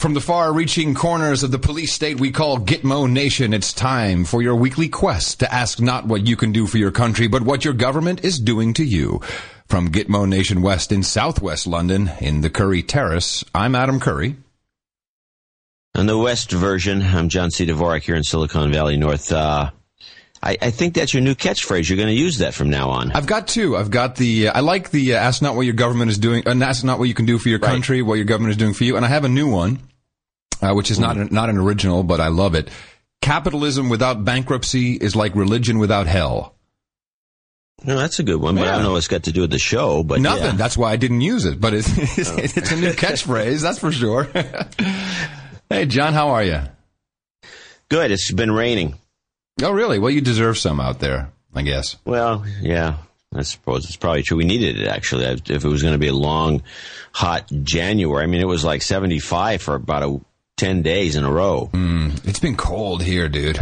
From the far reaching corners of the police state we call Gitmo Nation, it's time for your weekly quest to ask not what you can do for your country, but what your government is doing to you. From Gitmo Nation West in southwest London, in the Curry Terrace, I'm Adam Curry. On the West version, I'm John C. Dvorak here in Silicon Valley North. Uh, I, I, think that's your new catchphrase. You're going to use that from now on. I've got two. I've got the, uh, I like the uh, ask not what your government is doing, and uh, ask not what you can do for your country, right. what your government is doing for you. And I have a new one uh, which is not mm. not an original, but I love it. Capitalism without bankruptcy is like religion without hell. No, that's a good one, but yeah. I don't know what it's got to do with the show. But nothing. Yeah. That's why I didn't use it. But it's it's, oh. it's a new catchphrase, that's for sure. hey, John, how are you? Good. It's been raining. Oh, really? Well, you deserve some out there, I guess. Well, yeah. I suppose it's probably true. We needed it actually. If it was going to be a long, hot January, I mean, it was like 75 for about a 10 days in a row. Mm, it's been cold here, dude.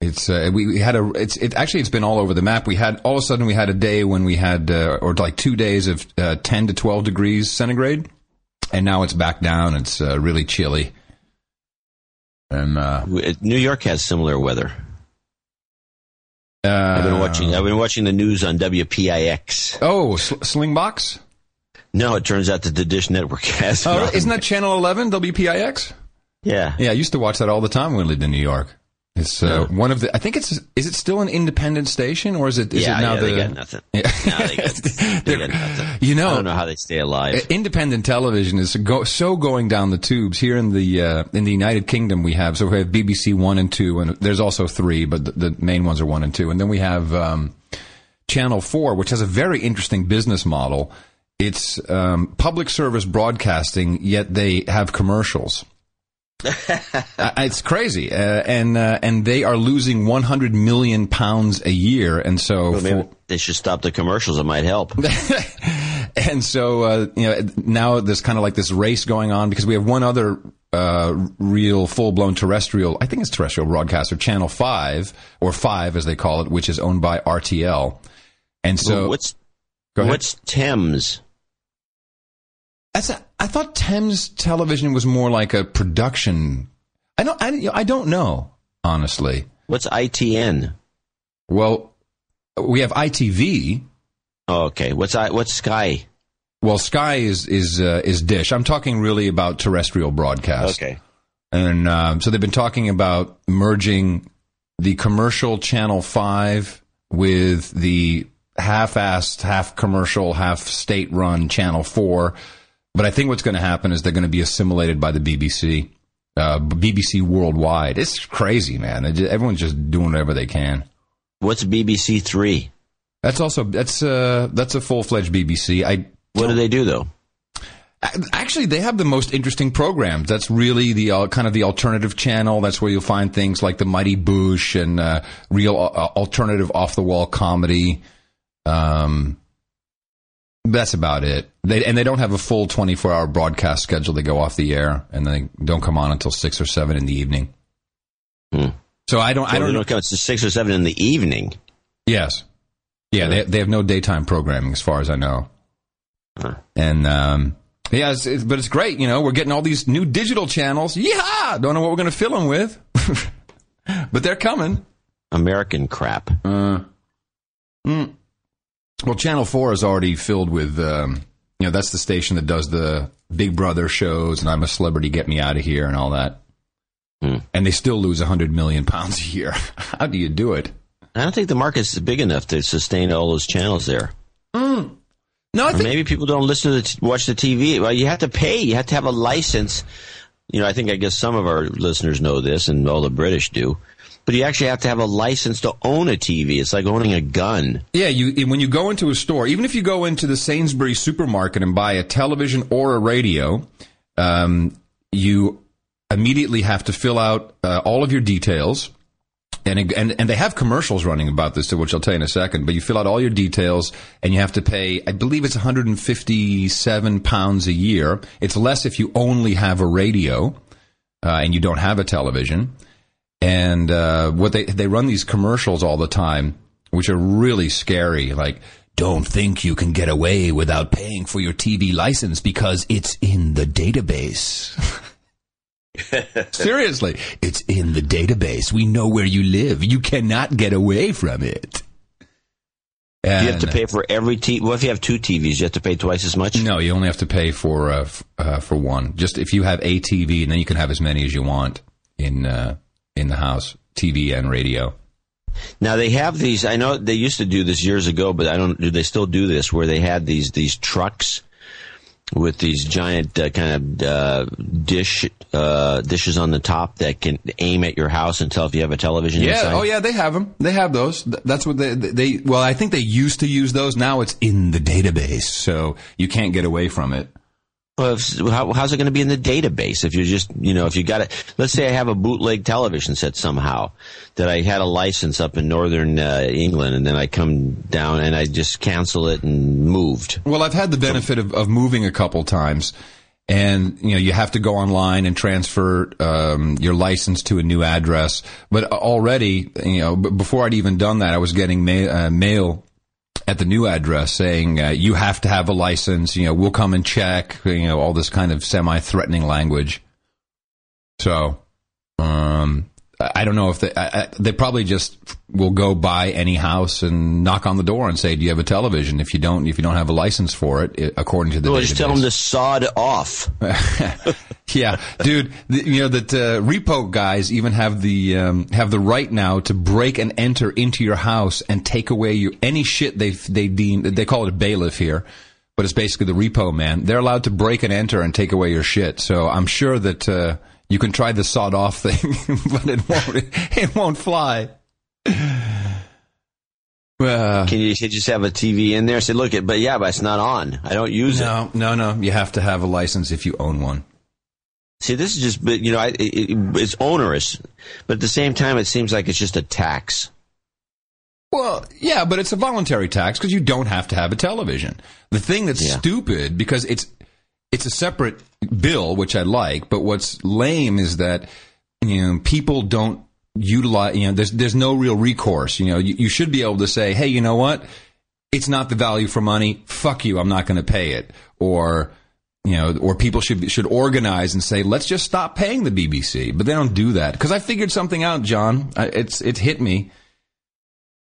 It's uh, we, we, had a it's it actually it's been all over the map. We had all of a sudden we had a day when we had uh, or like two days of uh, ten to twelve degrees centigrade, and now it's back down. It's uh, really chilly. And uh, New York has similar weather. I've been watching. I've been watching the news on WPIX. Oh, sl- Slingbox. No, it turns out that the Dish Network has. Oh, isn't that Channel Eleven WPIX? Yeah. Yeah, I used to watch that all the time when we lived in New York. It's uh, one of the. I think it's. Is it still an independent station, or is it? Is yeah, it now yeah, the? They got nothing. Yeah. no, they got, they got nothing. You know, I don't know how they stay alive. Independent television is go, so going down the tubes here in the uh, in the United Kingdom. We have so we have BBC one and two, and there's also three, but the, the main ones are one and two, and then we have um, Channel four, which has a very interesting business model. It's um, public service broadcasting, yet they have commercials. uh, it's crazy, uh, and uh, and they are losing 100 million pounds a year, and so well, for, they should stop the commercials. It might help. and so uh, you know now there's kind of like this race going on because we have one other uh, real full blown terrestrial. I think it's terrestrial broadcaster, Channel Five or Five as they call it, which is owned by RTL. And so well, what's what's Thames? That's a, I thought Thames Television was more like a production. I don't. I, I don't know honestly. What's ITN? Well, we have ITV. Oh, okay. What's I? What's Sky? Well, Sky is is uh, is Dish. I'm talking really about terrestrial broadcast. Okay. And um, so they've been talking about merging the commercial Channel Five with the half-assed, half commercial, half state-run Channel Four but I think what's going to happen is they're going to be assimilated by the BBC, uh, BBC worldwide. It's crazy, man. Everyone's just doing whatever they can. What's BBC Three? That's also that's uh that's a full fledged BBC. I what do they do though? Actually, they have the most interesting programs. That's really the uh, kind of the alternative channel. That's where you'll find things like the Mighty Boosh and uh, real uh, alternative off the wall comedy. Um, that's about it. They and they don't have a full 24 hour broadcast schedule. They go off the air and they don't come on until six or seven in the evening. Hmm. So I don't. So I don't know. It's six or seven in the evening. Yes. Yeah, they they have no daytime programming as far as I know. Huh. And um, yeah, it's, it's, but it's great. You know, we're getting all these new digital channels. Yeah, don't know what we're going to fill them with, but they're coming. American crap. Uh, mm. Well, Channel Four is already filled with. Um, you know, that's the station that does the Big Brother shows, and I'm a celebrity, get me out of here, and all that. Hmm. And they still lose 100 million pounds a year. How do you do it? I don't think the market's big enough to sustain all those channels there. Mm. No, I think maybe people don't listen to the, watch the TV. Well, you have to pay. You have to have a license. You know, I think I guess some of our listeners know this, and all the British do but you actually have to have a license to own a TV. It's like owning a gun. Yeah, you when you go into a store, even if you go into the Sainsbury supermarket and buy a television or a radio, um, you immediately have to fill out uh, all of your details. And, and and they have commercials running about this, which I'll tell you in a second. But you fill out all your details, and you have to pay. I believe it's 157 pounds a year. It's less if you only have a radio uh, and you don't have a television and uh, what they they run these commercials all the time, which are really scary. Like, don't think you can get away without paying for your TV license because it's in the database. Seriously, it's in the database. We know where you live. You cannot get away from it. And you have to pay for every TV. Well, if you have two TVs? You have to pay twice as much. No, you only have to pay for uh, f- uh, for one. Just if you have a TV, and then you can have as many as you want in uh, in the house, TV and radio. Now they have these. I know they used to do this years ago, but I don't. Do they still do this? Where they had these these trucks with these giant uh, kind of uh, dish uh, dishes on the top that can aim at your house and tell if you have a television. Yeah. Inside. Oh, yeah. They have them. They have those. That's what they they. Well, I think they used to use those. Now it's in the database, so you can't get away from it. Well, how's it going to be in the database if you just, you know, if you got it? Let's say I have a bootleg television set somehow that I had a license up in northern uh, England, and then I come down and I just cancel it and moved. Well, I've had the benefit of, of moving a couple times, and you know you have to go online and transfer um, your license to a new address. But already, you know, before I'd even done that, I was getting ma- uh, mail at the new address saying uh, you have to have a license. You know, we'll come and check. You know, all this kind of semi-threatening language. So, um, I don't know if they I, they probably just will go by any house and knock on the door and say, "Do you have a television?" If you don't, if you don't have a license for it, it according to the well, database. just tell them to sod off. yeah, dude. The, you know that uh, repo guys even have the um, have the right now to break and enter into your house and take away your any shit they they deem they call it a bailiff here, but it's basically the repo man. They're allowed to break and enter and take away your shit. So I'm sure that uh, you can try the sawed off thing, but it won't it won't fly. Uh, well, can you just have a TV in there? Say, look, it, but yeah, but it's not on. I don't use no, it. No, no, no. You have to have a license if you own one. See, this is just, you know, it, it, it's onerous, but at the same time, it seems like it's just a tax. Well, yeah, but it's a voluntary tax because you don't have to have a television. The thing that's yeah. stupid because it's it's a separate bill, which I like, but what's lame is that you know people don't utilize. You know, there's there's no real recourse. You know, you, you should be able to say, hey, you know what? It's not the value for money. Fuck you. I'm not going to pay it. Or you know, or people should should organize and say, let's just stop paying the BBC. But they don't do that because I figured something out, John. It's it hit me.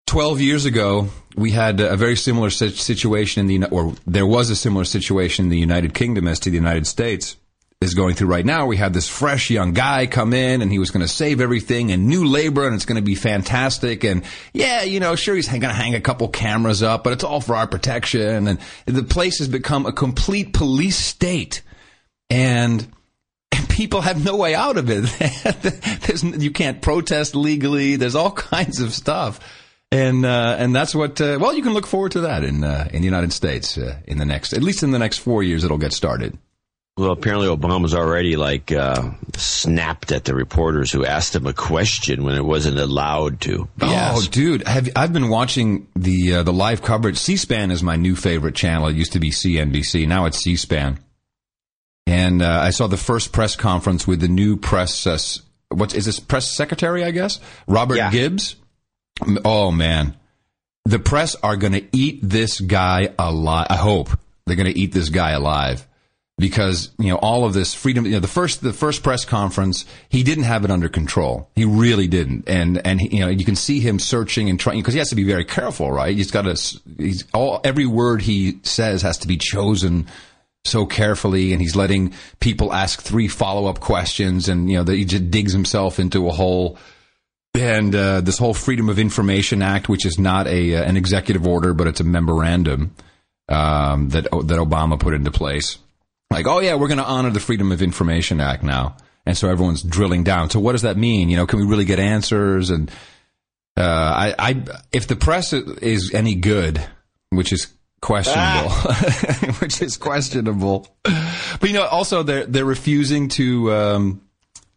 Twelve years ago, we had a very similar situation in the, or there was a similar situation in the United Kingdom as to the United States is going through right now. We had this fresh young guy come in and he was going to save everything and new labor and it's going to be fantastic. And yeah, you know, sure, he's going to hang a couple cameras up, but it's all for our protection. And the place has become a complete police state. And, people have no way out of it. you can't protest legally. There's all kinds of stuff and uh, and that's what. Uh, well, you can look forward to that in uh, in the United States uh, in the next, at least in the next four years, it'll get started. Well, apparently Obama's already like uh, snapped at the reporters who asked him a question when it wasn't allowed to. oh, asked. dude, have, I've been watching the uh, the live coverage. C-SPAN is my new favorite channel. It used to be CNBC, now it's C-SPAN. And I saw the first press conference with the new press. what is this press secretary? I guess Robert yeah. Gibbs. Oh man, the press are going to eat this guy alive. I hope they're going to eat this guy alive because you know all of this freedom. You know the first the first press conference, he didn't have it under control. He really didn't, and and he, you know you can see him searching and trying because he has to be very careful, right? He's got to. He's all every word he says has to be chosen so carefully and he's letting people ask three follow-up questions and you know that he just digs himself into a hole and uh, this whole Freedom of Information Act, which is not a uh, an executive order, but it's a memorandum um, that that Obama put into place. Like, oh yeah, we're going to honor the Freedom of Information Act now, and so everyone's drilling down. So what does that mean? You know, can we really get answers? And uh, I, I, if the press is any good, which is questionable, ah. which is questionable, but you know, also they're they're refusing to. Um,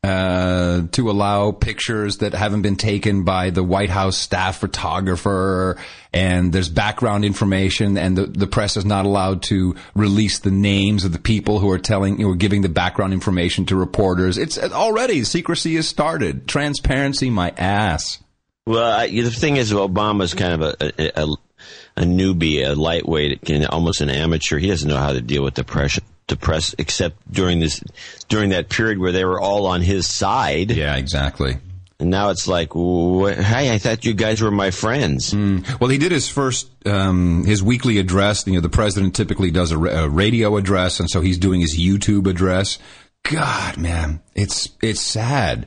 uh, to allow pictures that haven't been taken by the White House staff photographer, and there's background information, and the, the press is not allowed to release the names of the people who are telling, you know, giving the background information to reporters. It's already secrecy has started. Transparency, my ass. Well, I, the thing is, Obama's kind of a, a, a newbie, a lightweight, almost an amateur. He doesn't know how to deal with the press to press, except during this during that period where they were all on his side. Yeah, exactly. And now it's like, hey, I thought you guys were my friends. Mm. Well, he did his first, um, his weekly address. You know, the president typically does a, ra- a radio address, and so he's doing his YouTube address. God, man, it's it's sad.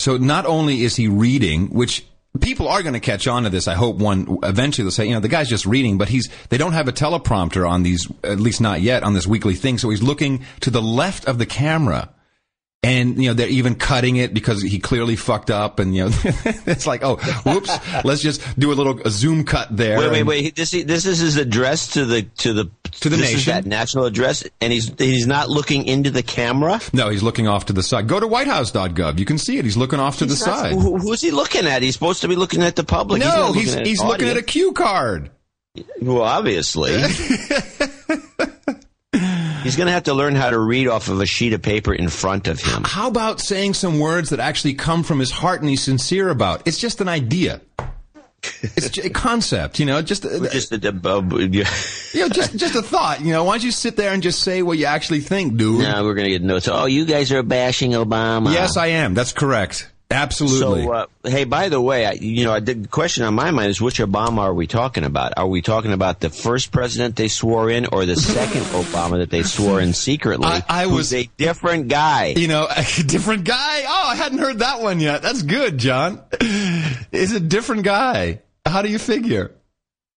So not only is he reading, which people are going to catch on to this. I hope one eventually they'll say, you know, the guy's just reading, but he's they don't have a teleprompter on these, at least not yet, on this weekly thing. So he's looking to the left of the camera. And, you know, they're even cutting it because he clearly fucked up. And, you know, it's like, oh, whoops, let's just do a little a zoom cut there. Wait, wait, wait. This, this is his address to the to the To the this is nation. that national address, and he's he's not looking into the camera. No, he's looking off to the side. Go to whitehouse.gov. You can see it. He's looking off to the not- side. who- who's he looking at? He's supposed to be looking at the public. No, not he's at he's looking at a cue card. Well, obviously. He's going to have to learn how to read off of a sheet of paper in front of him. How about saying some words that actually come from his heart and he's sincere about? It's just an idea. It's a concept, you know, just, uh, Just a, uh, you know, just just a thought, you know. Why don't you sit there and just say what you actually think, dude? now we're going to get notes. Oh, you guys are bashing Obama. Yes, I am. That's correct. Absolutely. So, uh, hey, by the way, I, you know, the question on my mind is which Obama are we talking about? Are we talking about the first president they swore in, or the second Obama that they swore in secretly? I- I was- a different guy. you know, a different guy. Oh, I hadn't heard that one yet. That's good, John. Is a different guy. How do you figure?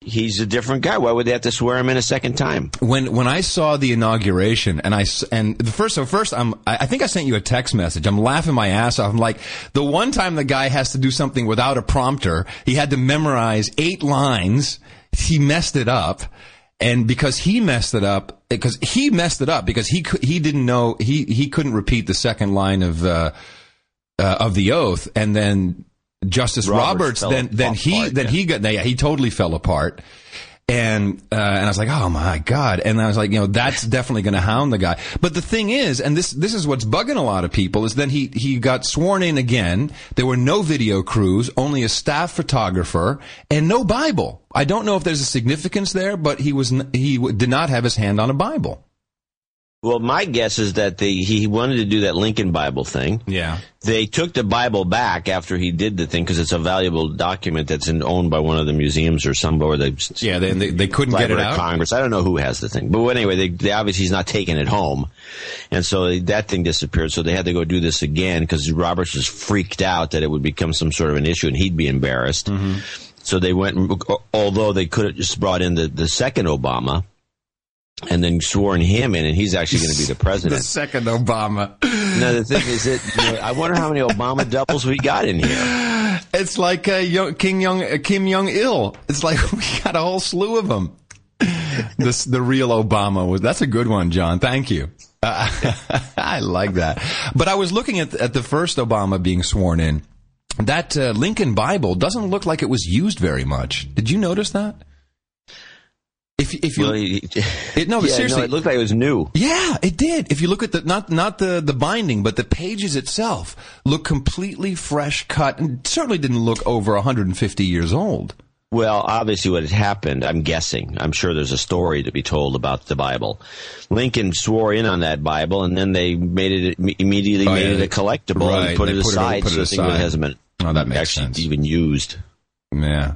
He's a different guy. Why would they have to swear him in a second time? when when I saw the inauguration and I and the first so first I'm I think I sent you a text message. I'm laughing my ass off. I'm like the one time the guy has to do something without a prompter, he had to memorize eight lines. He messed it up. And because he messed it up, because he messed it up because he he didn't know he he couldn't repeat the second line of uh, uh, of the oath, and then Justice Roberts Roberts, then then he apart, then yeah. he got yeah, he totally fell apart. And uh, and I was like, oh my god! And I was like, you know, that's definitely going to hound the guy. But the thing is, and this this is what's bugging a lot of people is then he he got sworn in again. There were no video crews, only a staff photographer, and no Bible. I don't know if there's a significance there, but he was he did not have his hand on a Bible. Well, my guess is that they, he wanted to do that Lincoln Bible thing. Yeah. They took the Bible back after he did the thing because it's a valuable document that's in, owned by one of the museums or some or the Yeah, they they, they couldn't get it out. Congress. I don't know who has the thing, but anyway, they, they obviously he's not taking it home, and so that thing disappeared. So they had to go do this again because Roberts was freaked out that it would become some sort of an issue and he'd be embarrassed. Mm-hmm. So they went, although they could have just brought in the, the second Obama. And then sworn him in, and he's actually going to be the The president. second Obama. now the thing is that you know, I wonder how many Obama doubles we got in here. It's like uh, Yo- King Young uh, Kim Jong Il. It's like we got a whole slew of them. This the real Obama was. That's a good one, John. Thank you. Uh, I like that. But I was looking at at the first Obama being sworn in. That uh, Lincoln Bible doesn't look like it was used very much. Did you notice that? If if you Well, it, no, but yeah, seriously, no, it looked like it was new. yeah, it did. If you look at the not not the the binding, but the pages itself look completely fresh cut, and certainly didn't look over 150 years old. Well, obviously, what had happened, I'm guessing, I'm sure there's a story to be told about the Bible. Lincoln swore in on that Bible, and then they made it immediately Oh, made yeah, it a collectible right, and put it put it- aside. put it so I think it hasn't been Oh, that makes actually sense. even used. Yeah.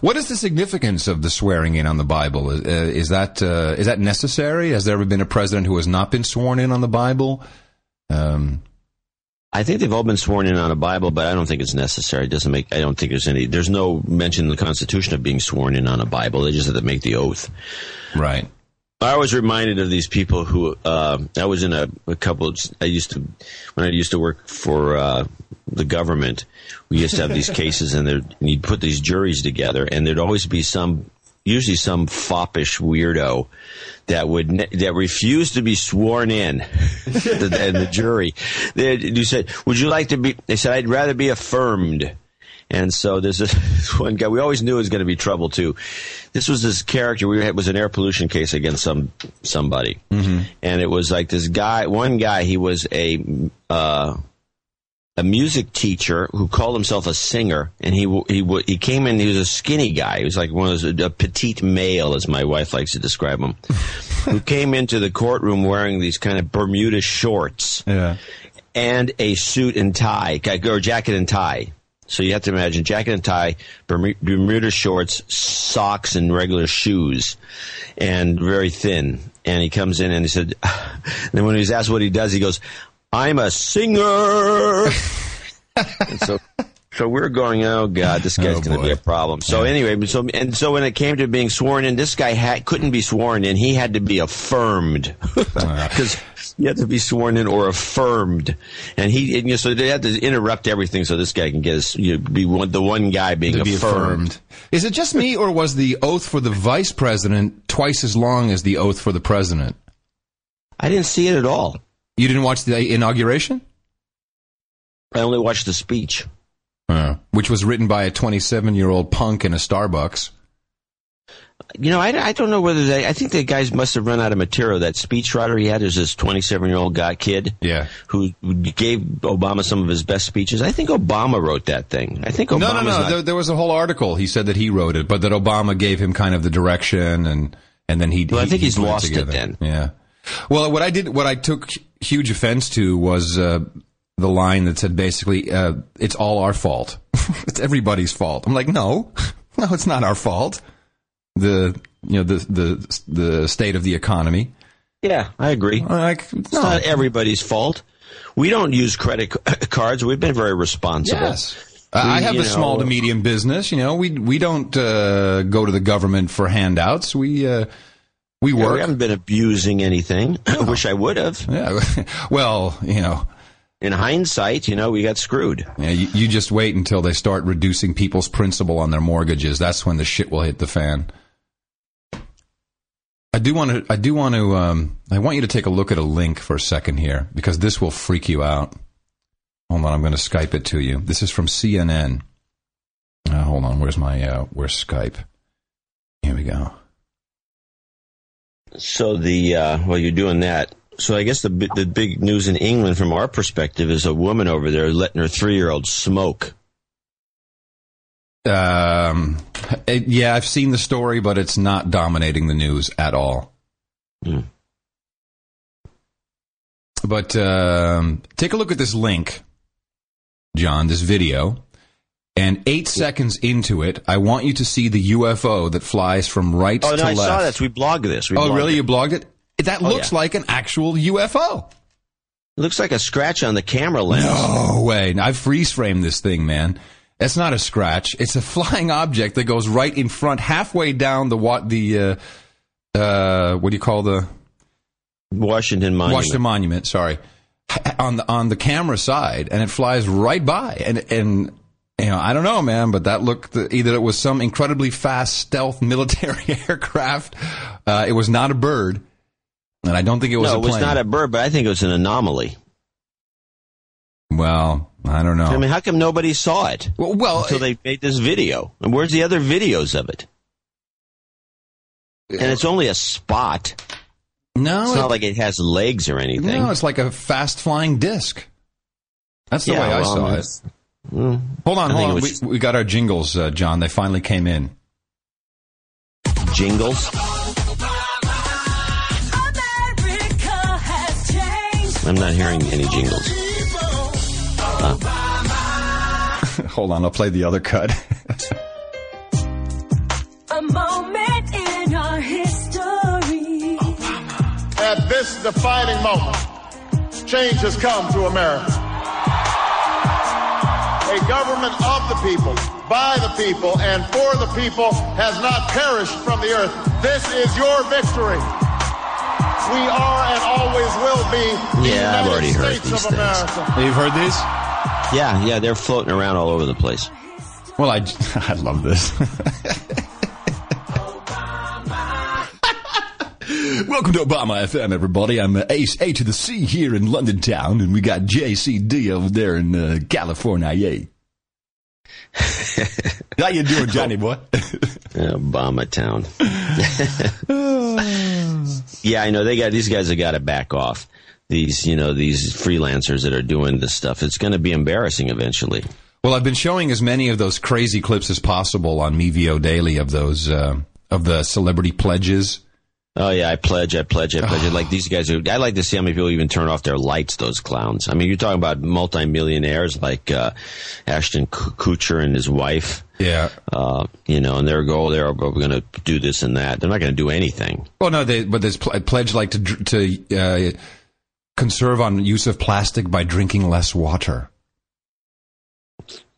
What is the significance of the swearing in on the Bible? Is, uh, is that uh, is that necessary? Has there ever been a president who has not been sworn in on the Bible? Um, I think they've all been sworn in on a Bible, but I don't think it's necessary. It doesn't make. I don't think there's any. There's no mention in the Constitution of being sworn in on a Bible. They just have to make the oath. right. I was reminded of these people who uh, I was in a, a couple. Of, I used to when I used to work for uh, the government. We used to have these cases, and, there- and you'd put these juries together, and there'd always be some, usually some foppish weirdo that would that refused to be sworn in, the, and the jury. They, you said, "Would you like to be?" They said, "I'd rather be affirmed." And so there's this one guy we always knew it was going to be trouble too. This was this character. We had, it was an air pollution case against some somebody, and it was like this guy. One guy, he was a uh, a music teacher who called himself a singer, and he he he came in. He was a skinny guy. He was like one of those a petite male, as my wife likes to describe him, who came into the courtroom wearing these kind of Bermuda shorts Yeah. and a suit and tie, or jacket and tie. So you have to imagine jacket and tie, Bermuda shorts, socks, and regular shoes, and very thin. And he comes in and he said, and then when he was asked what he does, he goes, "I'm a singer." so, so we're going, oh god, this guy's Oh, going to be a problem. So anyway, so and so when it came to being sworn in, this guy had, couldn't be sworn in. He had to be affirmed because you have to be sworn in or affirmed. And he, and, you know, so they had to interrupt everything so this guy can get his, you know, be one, the one guy being To be affirmed. affirmed. Is it just me, or was the oath for the vice president twice as long as the oath for the president? I didn't see it at all. You didn't watch the inauguration? I only watched the speech. Uh, which was written by a 27 year old punk in a Starbucks. You know, I, I don't know whether they, I think the guys must have run out of material. That speechwriter he had is this 27 year old guy kid. Yeah. Who gave Obama some of his best speeches. I think Obama wrote that thing. I think Obama's No, no, no. not- There, there was a whole article. He said that he wrote it, but that Obama gave him kind of the direction, and and then he. Did Well, I think he he's lost it then. Yeah. Well, what I did, what I took huge offense to was uh, the line that said basically, uh, "It's all our fault. it's everybody's fault." I'm like, no, no, it's not our fault. The you know the the the state of the economy. yeah, I agree. Like, It's no, not everybody's fault. We don't use credit cards. We've been very responsible. Yes. I I have a small to medium business. You know, we we don't uh, go to the government for handouts. We uh, we Yeah, work. we haven't been abusing anything. I wish I would have. yeah. Well, you know, In hindsight, you know, we got screwed. yeah, you, you just wait until they start reducing people's principal on their mortgages. That's when the shit will hit the fan. I do want to. I do want to. Um, I want you to take a look at a link for a second here because this will freak you out. Hold on, I'm going to Skype it to you. This is from CNN. Uh, hold on, where's my uh, where's Skype? Here we go. So the uh, well, you're doing that. So I guess the the big news in England, from our perspective, is a woman over there letting her three year old smoke. Um, it- yeah, I've seen the story, but it's not dominating the news at all. Hmm. But um, take a look at this link, John, this video. And eight seconds into it, I want you to see the UFO that flies from right Oh, to no, I left. saw that. We blogged this. We oh, blogged really? It. You blogged it? That Oh, looks yeah. like an actual UFO. It looks like a scratch on the camera lens. No way. I freeze framed this thing, man. It's not a scratch. It's a flying object that goes right in front, halfway down the what the uh, uh, what do you call the Washington Monument. Washington Monument? Sorry, on the on the camera side, and it flies right by. And and you know, I don't know, man, but that looked either it was some incredibly fast stealth military aircraft. Uh, it was not a bird, and I don't think it was no, it was plane. not a bird, but I think it was an anomaly. Well, I don't know. I mean, how come nobody saw it well, well until they made this video? And where's the other videos of it? And it's only a spot. no, It's it- not like it has legs or anything. No, it's like a fast flying disc. That's the Yeah, way I well, saw it. it's- Mm. Hold on, hold on. it We, was- we got our jingles, uh, John. They finally came in. Jingles. America has changed. I'm not hearing any jingles. hold on, I'll play the other cut. A moment in our history. At this defining moment, change has come to America. A government of the people, by the people, and for the people has not perished from the earth. This is your victory. We are and always will be the Yeah, I've United already heard States these of things. America. You've heard these? Yeah, yeah, they're floating around all over the place. Well, I, I love this. Welcome to Obama FM, everybody. I'm uh, Ace A to the C here in London town, and we got JCD over there in uh, California. Yay. How you doing, Johnny boy? Obama Town. yeah, I know they got these guys have got to back off. These you know these freelancers that are doing this stuff. It's going to be embarrassing eventually. Well, I've been showing as many of those crazy clips as possible on Mevio Daily of those uh, of the celebrity pledges. Oh yeah, I pledge, I pledge, I pledge. like these guys are. I like to see how many people even turn off their lights. Those clowns. I mean, you're talking about multimillionaires like uh, Ashton Kutcher and his wife. Yeah. Uh, you know, and they're go there. We're going to do this and that. They're not going to do anything. Well, no, they, but there's pl- pledge like to to uh, conserve on use of plastic by drinking less water.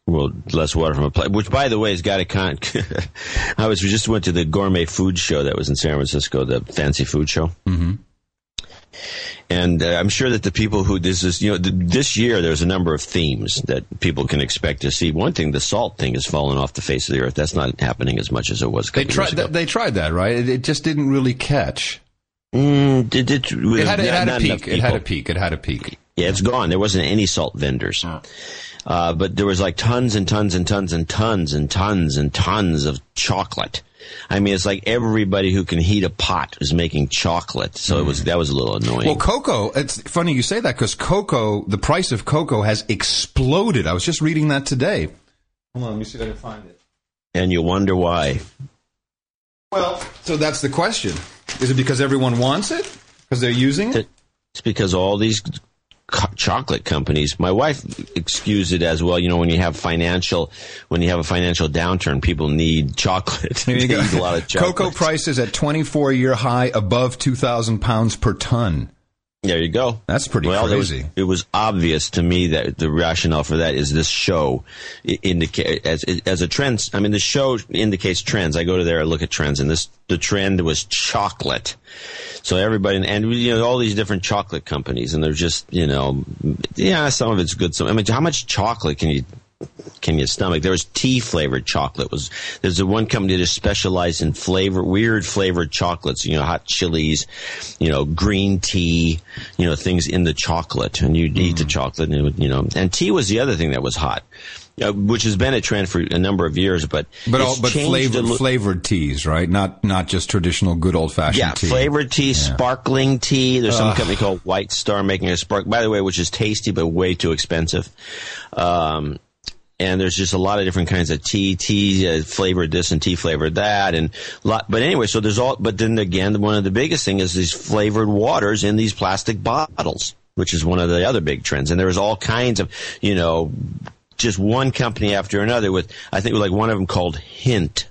Well, less water from a plate. Which, by the way, has got a con. I was we just went to the gourmet food show that was in San Francisco, the fancy food show. Mm-hmm. And uh, I'm sure that the people who this is, you know, th- this year there's a number of themes that people can expect to see. One thing, the salt thing has fallen off the face of the earth. That's not happening as much as it was. They tried. Th- they tried that, right? It, it just didn't really catch. Mm, did, did, It had, it had a peak. It had a peak. It had a peak. Yeah, it's gone. There wasn't any salt vendors. Uh, but there was like tons and tons and tons and tons and tons and tons of chocolate. I mean, it's like everybody who can heat a pot is making chocolate. So it was that was a little annoying. Well, cocoa. It's funny you say that because cocoa, the price of cocoa has exploded. I was just reading that today. Hold on, let me see if I can find it. and you wonder why. Well, so that's the question. Is it because everyone wants it? Because they're using it? It's because all these co- chocolate companies. My wife excused it as well. You know, when you have financial, when you have a financial downturn, people need chocolate. There you go. a lot of chocolate. Cocoa prices at 24 year high above 2,000 pounds per ton. There you go. That's pretty well, it was- crazy. It was, obvious to me that the rationale for that is this show indicate as as a trend. I mean, the show indicates trends. I go to there, I look at trends, and this the trend was chocolate. So everybody and you know all these different chocolate companies, and they're just you know, yeah, some of it's good. Some I mean, how much chocolate can you can you stomach? There was tea flavored chocolate. Was there's a one company that specialized in flavor, weird flavored chocolates. You know, hot chilies, you know, green tea, you know, things in the chocolate, and you'd eat the Mm. chocolate, and it would, you know, and tea was the other thing that was hot. Uh, which has been a trend for a number of years, but But all, but flavored li- flavored teas, right? Not not just traditional good old fashioned yeah, tea. flavored tea, sparkling tea. There's some Ugh. company called White Star making a spark, by the way, which is tasty but way too expensive. Um, and there's just a lot of different kinds of tea, tea uh, flavored this and tea flavored that, and lot. But anyway, so there's all. But then again, one of the biggest thing is these flavored waters in these plastic bottles, which is one of the other big trends. And there's all kinds of, you know, just one company after another. With I think like one of them called Hint.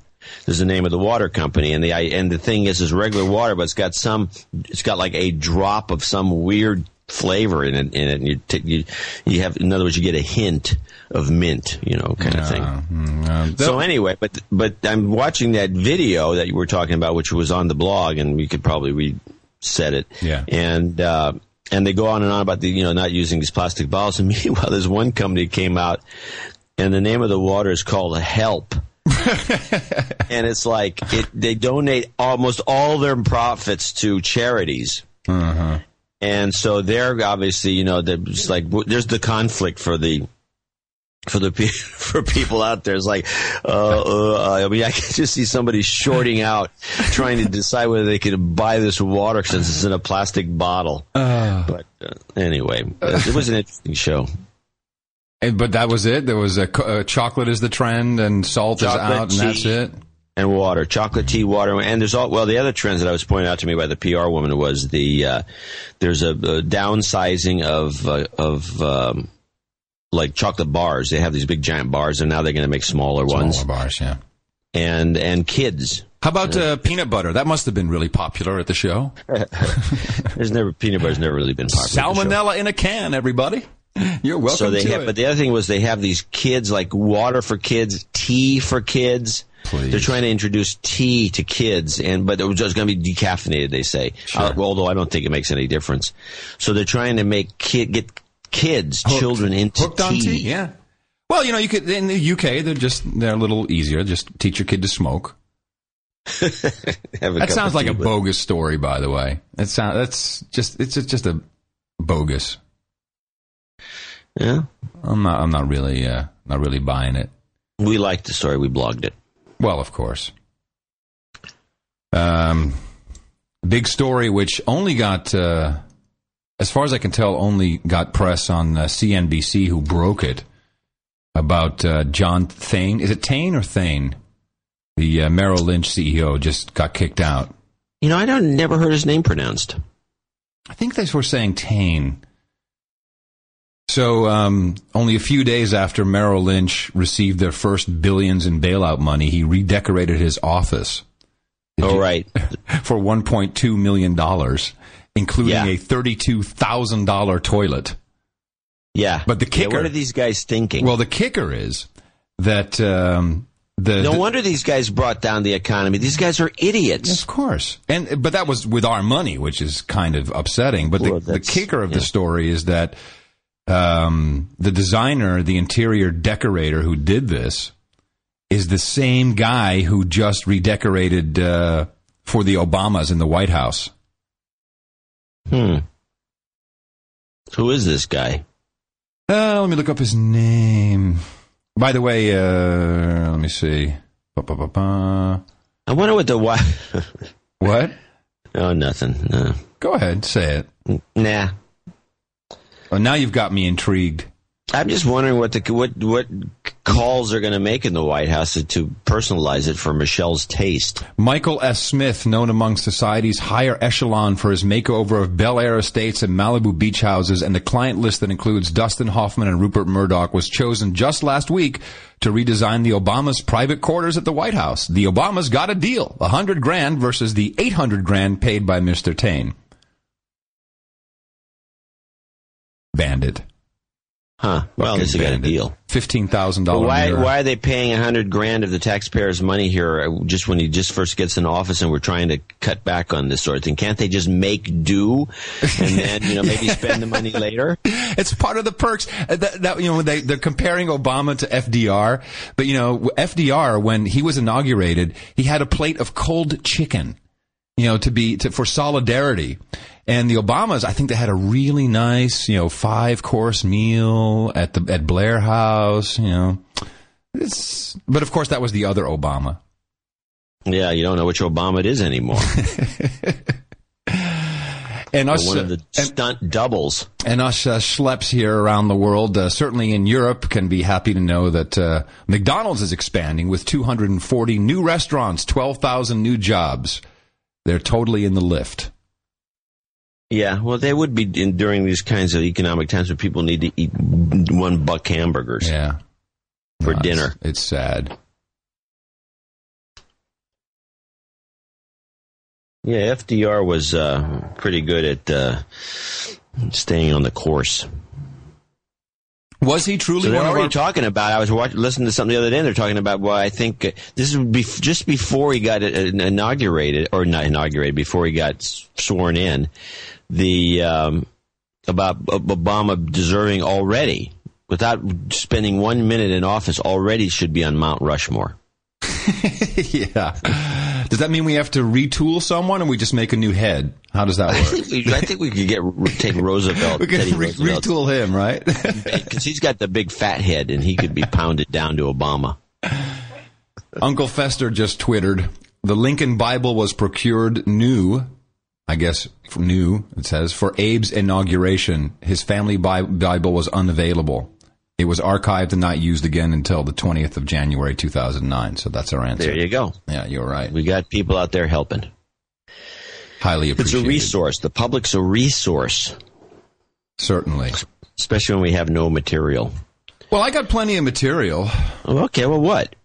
Is the name of the water company, and the and the thing is, is regular water, but it's got some, it's got like a drop of some weird flavor in it. In it, and you, t- you you have, in other words, you get a hint of mint, you know, kind of thing. Mm, So anyway, but but I'm watching that video that you were talking about, which was on the blog, and we could probably reset it. Yeah. And uh, and they go on and on about the you know not using these plastic bottles. And meanwhile, there's one company came out, and the name of the water is called Help. and it's like it, they donate almost all their profits to charities. uh-huh. And so they're obviously, you know, there's like there's the conflict for the for the pe- for people out there. It's like, uh, uh, I mean, I can just see somebody shorting out, trying to decide whether they could buy this water since it's in a plastic bottle. but uh, anyway, it was an interesting show. And- but that was it. There was a uh, chocolate is the trend, and salt Chocolate, is out, and that's it. and water, chocolate tea, water, and there's all. Well, the other trends that I was pointed out to me by the PR woman was the uh, there's a, a downsizing of uh, of um, like chocolate bars. They have these big giant bars, and now they're going to make smaller ones. Smaller bars, yeah. And and kids, How about uh, peanut butter? That must have been really popular at the show. there's never peanut butter's never really been popular. at the show. Salmonella in a can, everybody. You're welcome So they to have, it. but the other thing was they have these kids like water for kids, tea for kids. Please. They're trying to introduce tea to kids, and but it was just going to be decaffeinated. They say, Sure. Uh, although I don't think it makes any difference. So they're trying to make kid get kids, Hooked. children into hooked on tea. Yeah. Well, you know, you could in the UK. They're just they're a little easier. Just teach your kid to smoke. That sounds like tea a bogus story, by the way. That sound that's just it's just, just a bogus. Yeah, I'm not I'm not really uh, not really buying it. we liked the story. We blogged it. Well, of course. Um, big story which only got uh, as far as I can tell, only got press on uh, CNBC, who broke it about uh, John Thain. Is it Thane or Thane? The uh, Merrill Lynch CEO just got kicked out. You know, I don't never heard his name pronounced. I think they were saying Tane. So, um, only a few days after Merrill Lynch received their first billions in bailout money, he redecorated his office. Did Oh, you- right. for $1.2 million, including Yeah. a $32,000 toilet. Yeah. But the Yeah, kicker- what are these guys thinking? Well, the kicker is that um, the, no the- wonder these guys brought down the economy. These guys are idiots. Of course, and but that was with our money, which is kind of upsetting. But Well, the, the kicker of the story is that um, the designer, the interior decorator who did this, is the same guy who just redecorated uh, for the Obamas in the White House. Hmm. Who is this guy? Uh, let me look up his name. By the way, uh, let me see. Ba-ba-ba-ba. I wonder what the why. What? oh, nothing. No. Go ahead, say it. Nah. Oh, now you've got me intrigued. I'm just wondering what the what what calls they're going to make in the White House to, to personalize it for Michelle's taste. Michael S. Smith, known among society's higher echelon for his makeover of Bel Air estates and Malibu beach houses, and the client list that includes Dustin Hoffman and Rupert Murdoch, was chosen just last week to redesign the Obama's private quarters at the White House. The Obamas got a deal, a hundred grand versus the eight hundred grand paid by Mr. Tane. Bandit. Huh. Well, at least they got a Bandit. deal. Fifteen thousand dollars. dollar. why why are they paying a hundred grand of the taxpayers' money here uh, just when he just first gets in office and we're trying to cut back on this sort of thing? Can't they just make do and then you know maybe spend the money later? It's part of the perks. Uh, That, that, you know, they, they're comparing Obama to FDR, but you know, FDR when he was inaugurated, he had a plate of cold chicken, you know, to be to, for solidarity. And the Obamas, I think they had a really nice, you know, five course meal at the at Blair House. You know, it's but of course that was the other Obama. Yeah, you don't know which Obama it is anymore. And us, One of the and- stunt doubles. And us uh, schleps here around the world, uh, certainly in Europe, can be happy to know that uh, McDonald's is expanding with 240 new restaurants, 12,000 new jobs. They're totally in the lift. Yeah, well, they would be in, during these kinds of economic times when people need to eat one buck hamburgers Yeah. for No, dinner. It's sad. Yeah, FDR was uh, pretty good at uh, staying on the course. Was he truly So they're already our... talking about. I was watching, listening to something the other day. and They're talking about. Well, I think uh, this is bef- just before he got uh, inaugurated, or not inaugurated, before he got sworn in. The um, about Obama deserving already, without spending one minute in office, already should be on Mount Rushmore. yeah. Does that mean we have to retool someone and we just make a new head? How does that I work? think we, I think we could get take Roosevelt, we Teddy re- retool him, right? because he's got the big fat head, and he could be pounded down to Obama. Uncle Fester just twittered, the Lincoln Bible was procured new, I guess new, it says, for Abe's inauguration. His family Bible was unavailable. It was archived and not used again until the 20th of January 2009. So that's our answer. There you go. Yeah, you're right. We got people out there helping. Highly It's a resource. The public's a resource, Certainly. especially when we have no material. Well, I got plenty of material. Okay, well, what?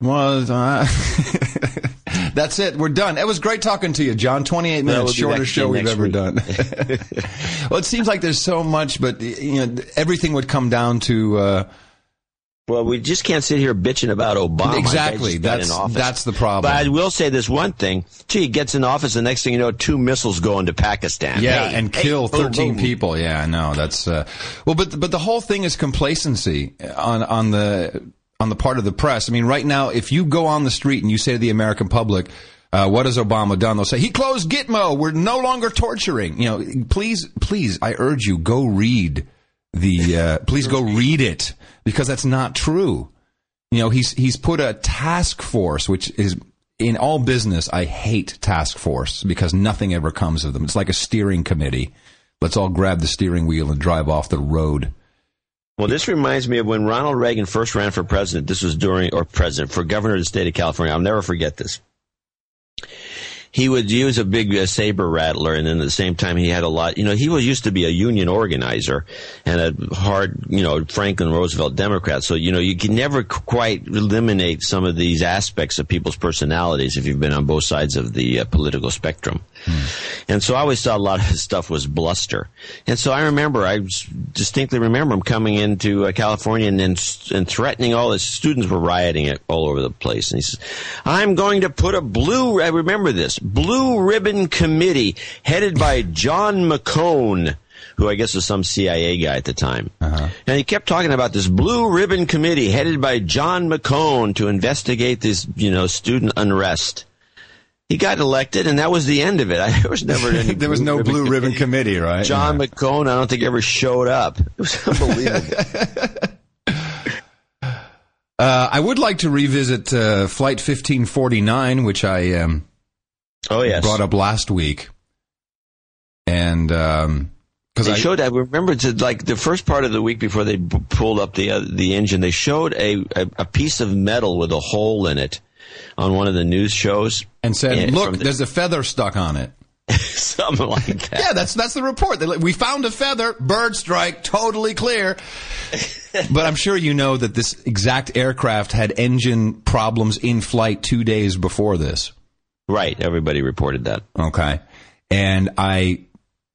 Was uh, that's it. We're done. It was great talking to you, John. Twenty-eight minutes, we'll be back shortest show we've ever week. done. well, it seems like there's so much, but you know, everything would come down to uh, Well, we just can't sit here bitching about Obama. exactly. That's just got in office. that's the problem. But I will say this one thing. Gee, he gets in office, the next thing you know, two missiles go into Pakistan. yeah, Hey, and hey, kill boom, thirteen boom. people. Yeah, I know. That's uh, well, but but the whole thing is complacency on on the on the part of the press. I mean, right now, if you go on the street and you say to the American public. Uh, what has Obama done? They'll say he closed Gitmo. We're no longer torturing. You know, please, please, I urge you, go read the. Uh, please go read it because that's not true. You know, he's he's put a task force, which is in all business, I hate task force because nothing ever comes of them. It's like a steering committee. Let's all grab the steering wheel and drive off the road. Well, this reminds me of when Ronald Reagan first ran for president. This was during, or president, for governor of the state of California. I'll never forget this. He would use a big uh, saber rattler, and then at the same time, he had a lot. You know, he was used to be a union organizer and a hard, you know, Franklin Roosevelt Democrat. So you know, you can never quite eliminate some of these aspects of people's personalities if you've been on both sides of the uh, political spectrum. And so I always thought a lot of his stuff was bluster. And so I remember, I distinctly remember him coming into uh, California and then and threatening all his students were rioting it all over the place. And he says, "I'm going to put a blue. I remember this blue ribbon committee headed by John McCone." Who I guess was some CIA guy at the time. And he kept talking about this blue ribbon committee headed by John McCone to investigate this, you know, student unrest. He got elected, and that was the end of it. I, there was never any. There was no blue ribbon committee, right? John Yeah. McCone, I don't think ever showed up. It was unbelievable. Uh, I would like to revisit uh, Flight 1549, which I um, oh yes, brought up last week, and um 'cause because They I showed. I remember to like the first part of the week before they b- pulled up the uh, the engine. They showed a, a a piece of metal with a hole in it on one of the news shows, and said, Yeah, "Look, the- there's a feather stuck on it." something like that. Yeah, that's that's the report. We found a feather, bird strike, totally clear. but I'm sure you know that this exact aircraft had engine problems in flight two days before this. Right. Everybody reported that. Okay. And I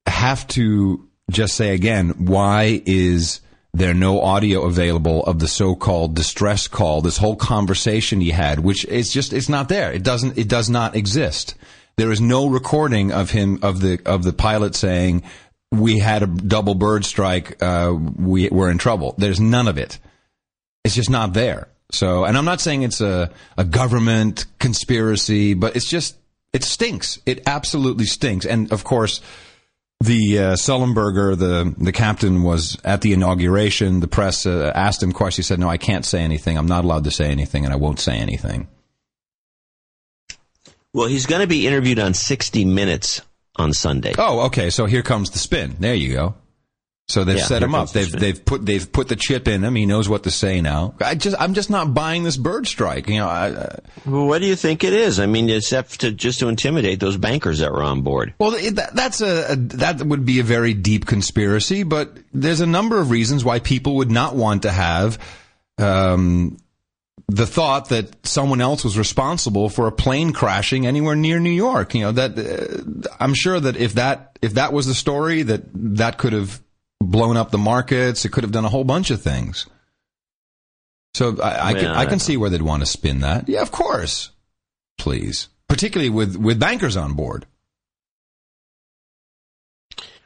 have to just say again, why is there no audio available of the so-called distress call, this whole conversation he had, which is just, it's not there. It doesn't, it does not exist. There is no recording of him, of the, of the pilot saying, we had a double bird strike, uh, we, we're in trouble. There's none of it. It's just not there. So, and I'm not saying it's a, a government conspiracy, but it's just, it stinks. It absolutely stinks. And of course, the uh, Sullenberger, the the captain, was at the inauguration. The press uh, asked him questions. He said, "No, I can't say anything. I'm not allowed to say anything, and I won't say anything." Well, he's going to be interviewed on 60 Minutes on Sunday. Oh, okay. So here comes the spin. There you go. So they've Yeah, set him up. They've they've put they've put the chip in him. He knows what to say now. I just I'm just not buying this bird strike. You know, I, Well, what do you think it is? I mean, except to just to intimidate those bankers that were on board. Well, it, that, that's a, a that would be a very deep conspiracy, but there's a number of reasons why people would not want to have um, the thought that someone else was responsible for a plane crashing anywhere near New York. You know that uh, I'm sure that if that if that was the story, that that could have blown up the markets. It could have done a whole bunch of things. So I, I can I I can see where they'd want to spin that. Yeah, of course, please, particularly with with bankers on board.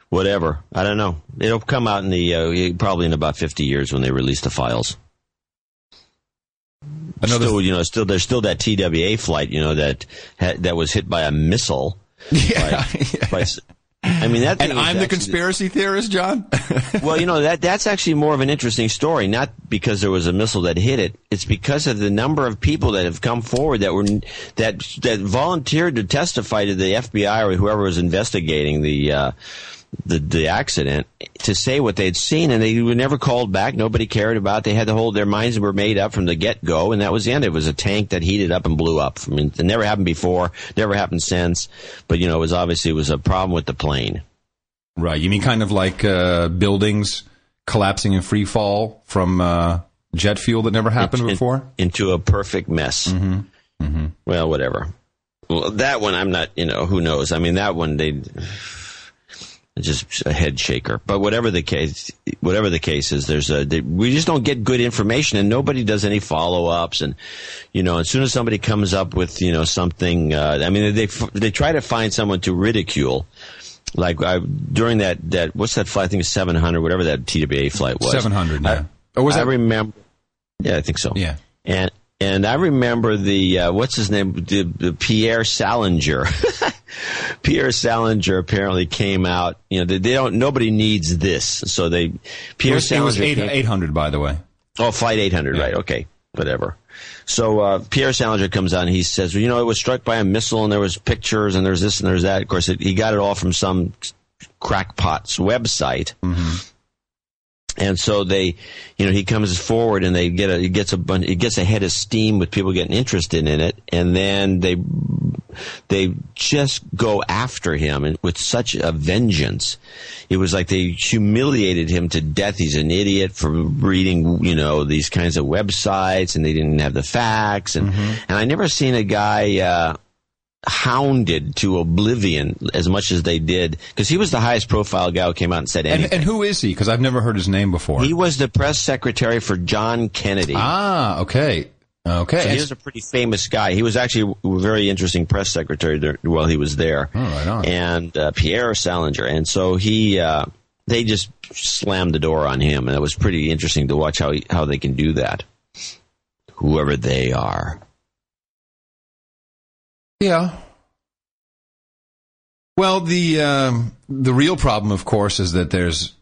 Whatever. I don't know. It'll come out in the uh, probably in about 50 years when they release the files. Another still, you know, still there's still that TWA flight, you know, that that was hit by a missile. Yeah. By, s- I mean, that. and I'm the conspiracy theorist, John. Well, you know that that's actually more of an interesting story. Not because there was a missile that hit it. It's because of the number of people that have come forward that were that that volunteered to testify to the FBI or whoever was investigating the. Uh, the the accident to say what they'd seen, and they were never called back. Nobody cared about. It. They had the whole their minds were made up from the get go, and that was the end. It was a tank that heated up and blew up. I mean, it never happened before, never happened since. But you know, it was obviously it was a problem with the plane. right. You mean kind of like uh, buildings collapsing in free fall from uh, jet fuel that never happened in- before? into a perfect mess. Mm-hmm. Well, whatever. Well, that one, I'm not. You know, who knows? I mean, that one they just a head shaker. But whatever the case, whatever the case is, there's a we just don't get good information, and nobody does any follow ups. And you know, as soon as somebody comes up with you know something, uh, I mean, they they try to find someone to ridicule. Like I, during that that what's that flight? I think it's 700, whatever that TWA flight was. 700, yeah. I, Or was I remember. Yeah, I think so. Yeah. And and I remember the uh, what's his name, the, the Pierre Salinger. Pierre Salinger apparently came out. You know, they, they don't. Nobody needs this, so they. It Pierre was, it was Salinger. eight, came- 800, by the way. Oh, flight 800, Yeah. right? Okay, whatever. So uh, Pierre Salinger comes on. and He says, well, you know, it was struck by a missile, and there was pictures, and there's this and there's that. Of course, it, he got it all from some crackpot's website. And so they, you know, he comes forward and they get a, he gets a bunch, he gets a head of steam with people getting interested in it, and then they, they just go after him and with such a vengeance. It was like they humiliated him to death. He's an idiot for reading, you know, these kinds of websites, and they didn't have the facts, and and I never seen a guy. Uh, hounded to oblivion as much as they did because he was the highest profile guy who came out and said anything. And, and who is he? Because I've never heard his name before. He was the press secretary for John Kennedy. ah, okay. Okay. So he was a pretty famous guy. He was actually a very interesting press secretary there, while he was there. Oh, right on. And uh, Pierre Salinger. And so he, uh, they just slammed the door on him, and it was pretty interesting to watch how he, how they can do that. Whoever they are. Yeah. Well, the um, the real problem, of course, is that there's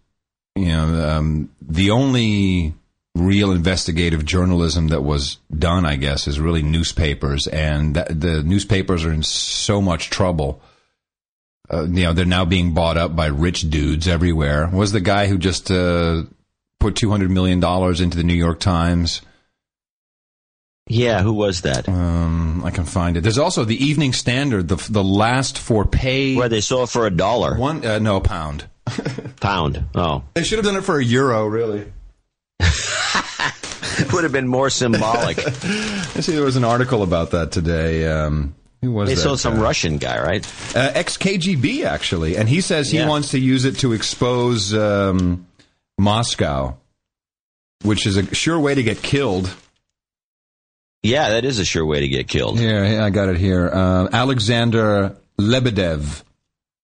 you know um, the only real investigative journalism that was done, I guess, is really newspapers, and that, the newspapers are in so much trouble. Uh, you know, they're now being bought up by rich dudes everywhere. Was the guy who just uh, put two hundred million dollars into the New York Times? Yeah, who was that? Um, I can find it. There's also the Evening Standard, the the last for pay. Where they sold for a dollar, One, uh, no, a pound. pound. Oh, They should have done it for a euro, really. It would have been more symbolic. I see there was an article about that today. Um, who was they that? sold some guy? Russian guy, right? Uh, ex KGB, actually. And he says he Yeah. wants to use it to expose um, Moscow, which is a sure way to get killed. Yeah, that is a sure way to get killed. Here, I got it here. Uh, Alexander Lebedev.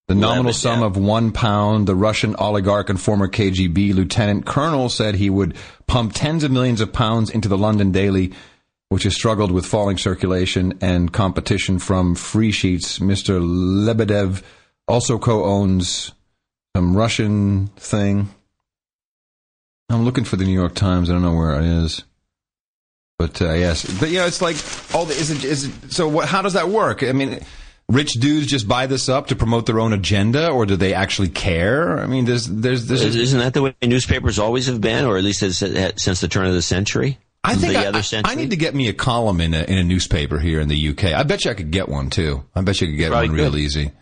The nominal sum of one pound, the Russian oligarch and former KGB lieutenant colonel said he would pump tens of millions of pounds into the London Daily, which has struggled with falling circulation and competition from free sheets. Mr. Lebedev also co-owns some Russian thing. I'm looking for the New York Times. I don't know where it is. But uh, yes, but you know, it's like all the is it is it, so. What, how does that work? I mean, rich dudes just buy this up to promote their own agenda, or do they actually care? I mean, there's there's there's. Isn't that the way newspapers always have been, or at least since, since the turn of the century? I think I, I- need to get me a column in a in a newspaper here in the UK. I bet you I could get one too. I bet you could get Probably one real could. easy.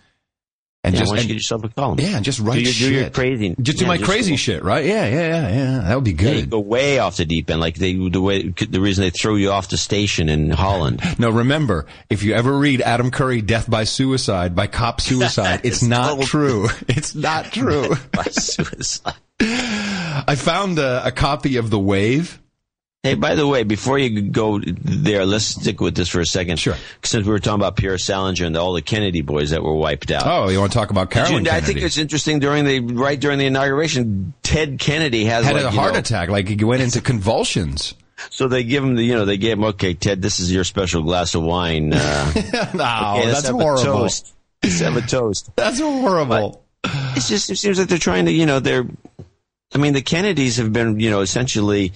And Yeah, just and- you get yourself a column? yeah, just write do your, shit. Do your crazy. Just do yeah, my crazy go- shit, right? Yeah, yeah, yeah, yeah. That would be Yeah, good. go way off the deep end, like they the way the reason they throw you off the station in Holland. No, remember, if you ever read Adam Curry, Death by Suicide, by cop suicide, it's It's not total- true. It's not true. by suicide. I found a, a copy of The Wave. Hey, by the way, before you go there, let's stick with this for a second. Sure. Since we were talking about Pierre Salinger and all the Kennedy boys that were wiped out. Oh, you want to talk about Did you- Caroline I think it's interesting during the right during the inauguration, Ted Kennedy has had like, a heart know, attack, like he went into convulsions. So they give him the, you know, they gave him, okay, Ted, this is your special glass of wine. Uh, no, okay, that's horrible. toast. Let's have a toast. That's horrible. It's just, it seems like they're trying to, you know, they're, I mean, the Kennedys have been, you know, essentially,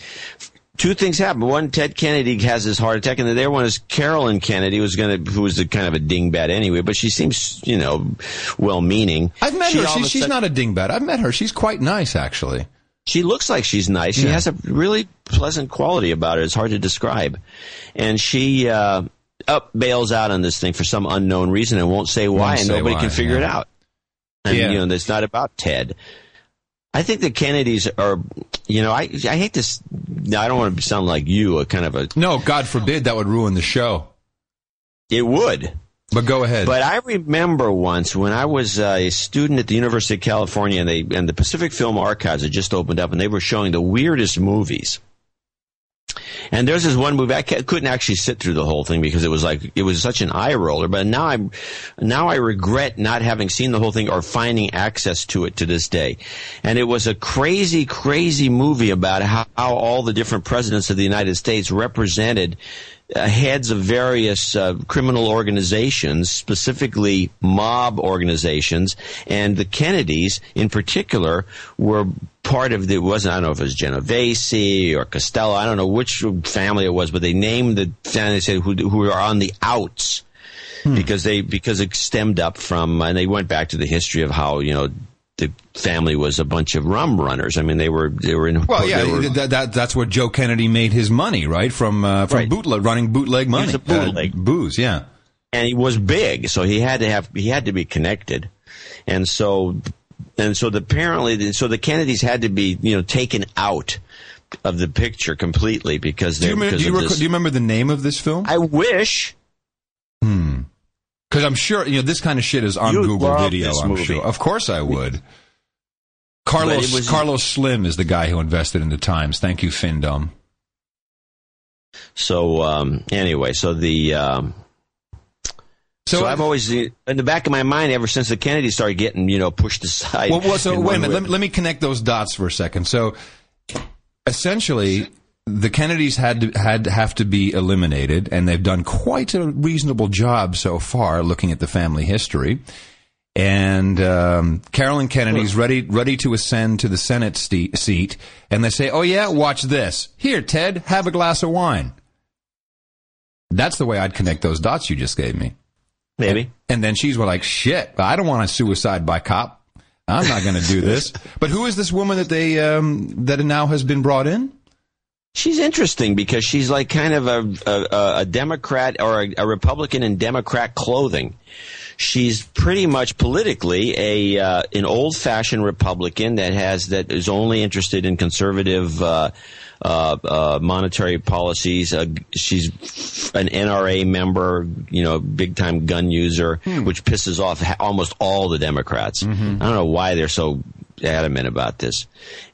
two things happen. One, Ted Kennedy has his heart attack, and the other one is Caroline Kennedy was going to, who was a kind of a dingbat anyway, but she seems, you know, well-meaning. I've met She her. of She's, sudden- not a dingbat. I've met her. She's quite nice, actually. She looks like she's nice. She Yeah. has a really pleasant quality about her. It's hard to describe. And she uh, up bails out on this thing for some unknown reason and won't say why, Won't and say nobody why, can figure it out. And Yeah. you know, it's not about Ted. I think the Kennedys are, you know, I I hate this. I don't want to sound like you, a kind of a. No, God forbid that would ruin the show. It would. But go ahead. But I remember once when I was a student at the University of California, and they and the Pacific Film Archives had just opened up, and they were showing the weirdest movies. And there's this one movie I couldn't actually sit through the whole thing because it was like it was such an eye roller. But now I'm now I regret not having seen the whole thing or finding access to it to this day. And it was a crazy, crazy movie about how, how all the different presidents of the United States represented uh, heads of various uh, criminal organizations, specifically mob organizations, and the Kennedys in particular were part of the it wasn't I don't know if it was Genovese or Costello I don't know which family it was but they named the family they said who who are on the outs. Because they because it stemmed up from and they went back to the history of how you know the family was a bunch of rum runners I mean they were they were in Well, yeah, were- that, that, that's what Joe Kennedy made his money, right? From uh, from Right. bootleg, running bootleg money, was a bootleg. Uh, booze. Yeah, and he was big, so he had to have he had to be connected, and so and so the, apparently so the Kennedys had to be you know taken out of the picture completely because do they you, remember, because do, you rec- do you remember the name of this film? I wish Because I'm sure you know this kind of shit is on You Google Video. I'm movie. sure. Of course, I would. Carlos was- Carlos Slim is the guy who invested in the Times. Thank you, Findom. so. Um, anyway, so the um, So, so, I've always in the back of my mind ever since the Kennedys started getting you know pushed aside. Well, well so wait a minute. Let let me connect those dots for a second. So, essentially, the Kennedys had to, had to have to be eliminated, and they've done quite a reasonable job so far, looking at the family history. And um, Caroline Kennedy's ready ready to ascend to the Senate ste- seat, and they say, "Oh yeah, watch this. Here, Ted, have a glass of wine." That's the way I'd connect those dots you just gave me. maybe. And then she's like, shit, I don't want a suicide by cop. I'm not going to do this. but who is this woman that they, um, that now has been brought in? She's interesting because she's like kind of a a, a Democrat or a, a Republican in Democrat clothing. She's pretty much politically a uh, an old fashioned Republican that has that is only interested in conservative uh, uh, uh, monetary policies. Uh, she's an NRA member, you know, big time gun user, which pisses off ha- almost all the Democrats. I don't know why they're so adamant about this,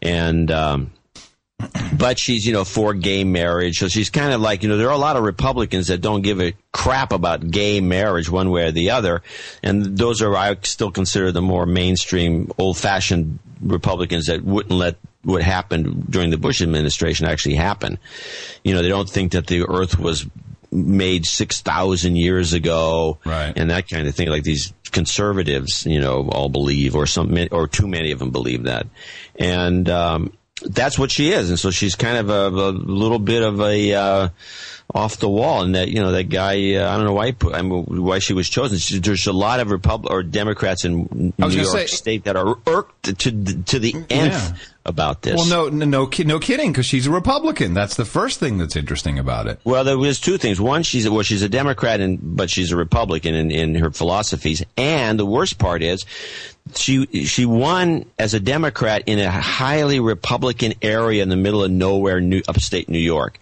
and. Um, but she's you know for gay marriage. So she's kind of like you know there are a lot of republicans that don't give a crap about gay marriage one way or the other. And those are i still consider the more mainstream old fashioned republicans that wouldn't let what happened during the bush administration actually happen. You know they don't think that the earth was made 6000 years ago. Right. and that kind of thing. Like these conservatives you know all believe or some or too many of them believe that. And um that's what she is, and so she's kind of a, a little bit of a uh, off the wall. And that you know that guy, uh, I don't know why put, I mean, why she was chosen. She, there's a lot of Repub or Democrats in New York say- State that are irked to to the nth Yeah. about this. Well, no, no, no, no kidding, because she's a Republican. That's the first thing that's interesting about it. Well, there was two things. One, she's well, she's a Democrat, and but she's a Republican in, in her philosophies. And the worst part is, she she won as a Democrat in a highly Republican area in the middle of nowhere, New, upstate New York,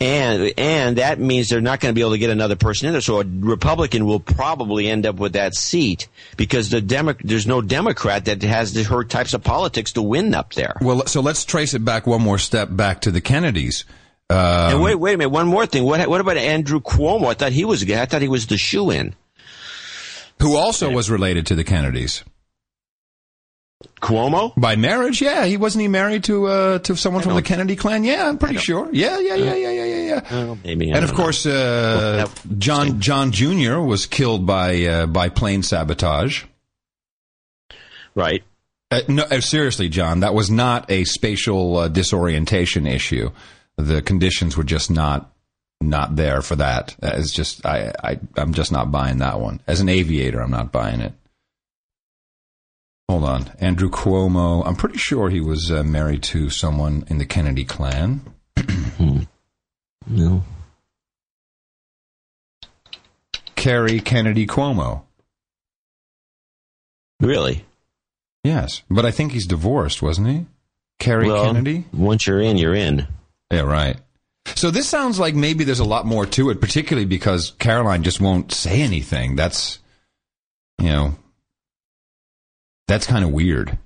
and and that means they're not going to be able to get another person in there. So a Republican will probably end up with that seat because the Demo- there's no Democrat that has the, her types of politics to win up there. Well, so let's trace it back one more step back to the Kennedys. Um, and wait, wait a minute. One more thing. What what about Andrew Cuomo? I thought he was. I thought he was the shoe in. who also was related to the Kennedys Cuomo? by marriage. Yeah, he wasn't he married to uh, to someone from the Kennedy clan? Yeah, I'm pretty sure. Yeah, yeah, yeah, yeah, yeah, yeah, yeah. Well, maybe. I And of course, uh, Well, John John Jr. was killed by uh, by plane sabotage. right. Uh, no, uh, seriously, John, that was not a spatial uh, disorientation issue. The conditions were just not not there for that. It's just I, I I'm just not buying that one. As an aviator, I'm not buying it. Hold on, Andrew Cuomo. I'm pretty sure he was uh, married to someone in the Kennedy clan. No. Kerry Kennedy Cuomo. Really? Yes, but I think he's divorced, wasn't he? Kerry well, Kennedy. Once you're in, you're in. Yeah, right. So this sounds like maybe there's a lot more to it, particularly because Caroline just won't say anything. That's, you know, that's kind of weird.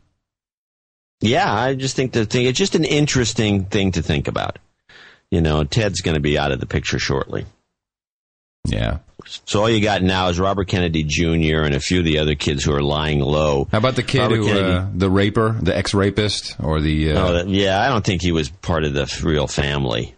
Yeah, I just think the thing. It's just an interesting thing to think about. You know, Ted's going to be out of the picture shortly. Yeah. So all you got now is Robert Kennedy Jr. and a few of the other kids who are lying low. How about the kid Robert who, uh, the raper, the ex-rapist, or the? Uh, Oh, that, yeah, I don't think he was part of the real family.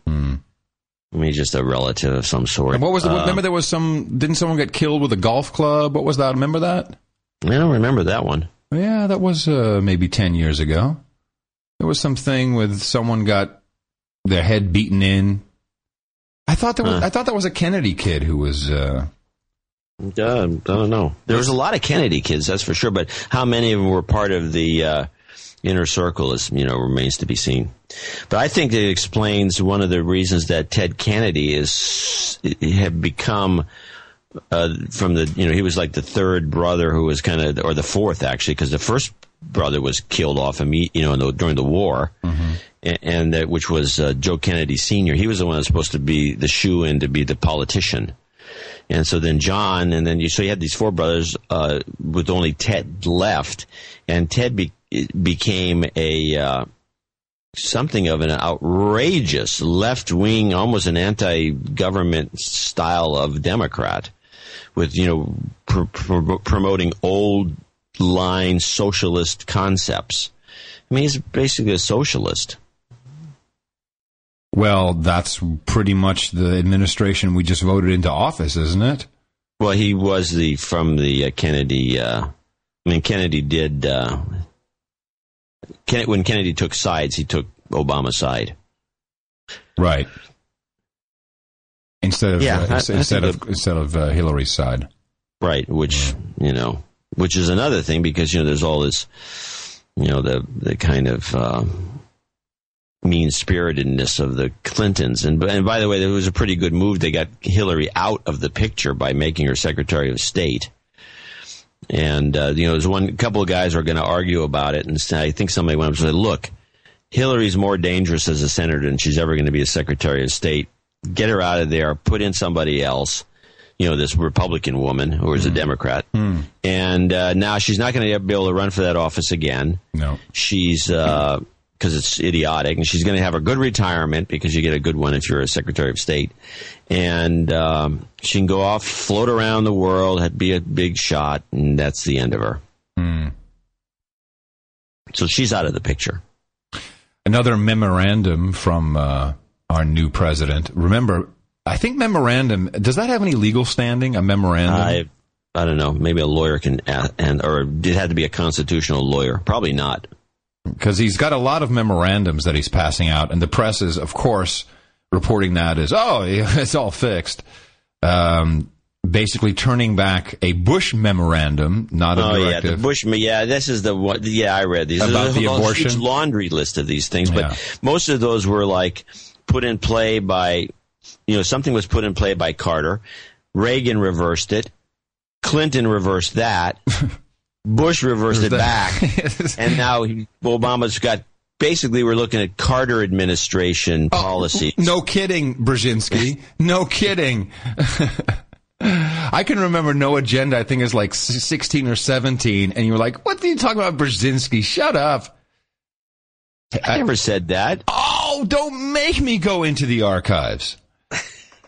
I mean, just a relative of some sort. And what was the? Uh, remember, there was some. Didn't someone get killed with a golf club? What was that? Remember that? I don't remember that one. Yeah, that was uh, maybe ten years ago. There was something with someone got their head beaten in. I thought there was. Huh. I thought that was a Kennedy kid who was. Uh, Uh, I don't know. There was a lot of Kennedy kids, that's for sure. But how many of them were part of the uh, inner circle is, you know, remains to be seen. But I think it explains one of the reasons that Ted Kennedy is had become uh, from the, you know, he was like the third brother who was kind of, or the fourth actually, because the first brother was killed off, you know, in the, during the war, and, and that, which was uh, Joe Kennedy Sr. He was the one that was supposed to be the shoe in to be the politician. And so then John, and then you so you had these four brothers uh, with only Ted left, and Ted be, became a uh, something of an outrageous left wing, almost an anti government style of Democrat, with you know pr- pr- promoting old line socialist concepts. I mean, he's basically a socialist. well, that's pretty much the administration we just voted into office, isn't it? Well, he was the from the uh, Kennedy. Uh, I mean, Kennedy did. Uh, Ken, when Kennedy took sides, he took Obama's side. Right. Instead of Yeah, uh, I- ins- I instead think of instead of uh, Hillary's side. Right, which you know, which is another thing because you know there's all this, you know, the the kind of uh, mean spiritedness of the Clintons, and and by the way, there was a pretty good move. They got Hillary out of the picture by making her Secretary of State. And uh, you know, there's one couple of guys were going to argue about it, and I think somebody went up and said, "Look, Hillary's more dangerous as a senator than she's ever going to be a Secretary of State. Get her out of there. Put in somebody else." you know, this Republican woman who is a Democrat. And uh, now she's not going to be able to run for that office again. No. She's, because it's idiotic, and she's going to have a good retirement because you get a good one if you're a Secretary of State. And um, she can go off, float around the world, be a big shot, and that's the end of her. So she's out of the picture. Another memorandum from uh, our new president. Remember, I think memorandum. Does that have any legal standing? A memorandum. I, I don't know. Maybe a lawyer can, and or it had to be a constitutional lawyer. Probably not. because he's got a lot of memorandums that he's passing out, and the press is, of course, reporting that as, oh, it's all fixed. Um, basically, turning back a Bush memorandum, not a Oh yeah, the Bush. Yeah, this is the one. Yeah, I read these About There's the abortion? huge laundry list of these things, but Yeah. most of those were like put in play by, you know, something was put in play by Carter. Reagan reversed it. Clinton reversed that. Bush reversed it back, and now he, Obama's got. Basically, we're looking at Carter administration policies. Oh, no kidding, Brzezinski. No kidding. I can remember no agenda. I think is like sixteen or seventeen, and you were like, "What are you talking about, Brzezinski? Shut up!" I never said that. Oh, don't make me go into the archives.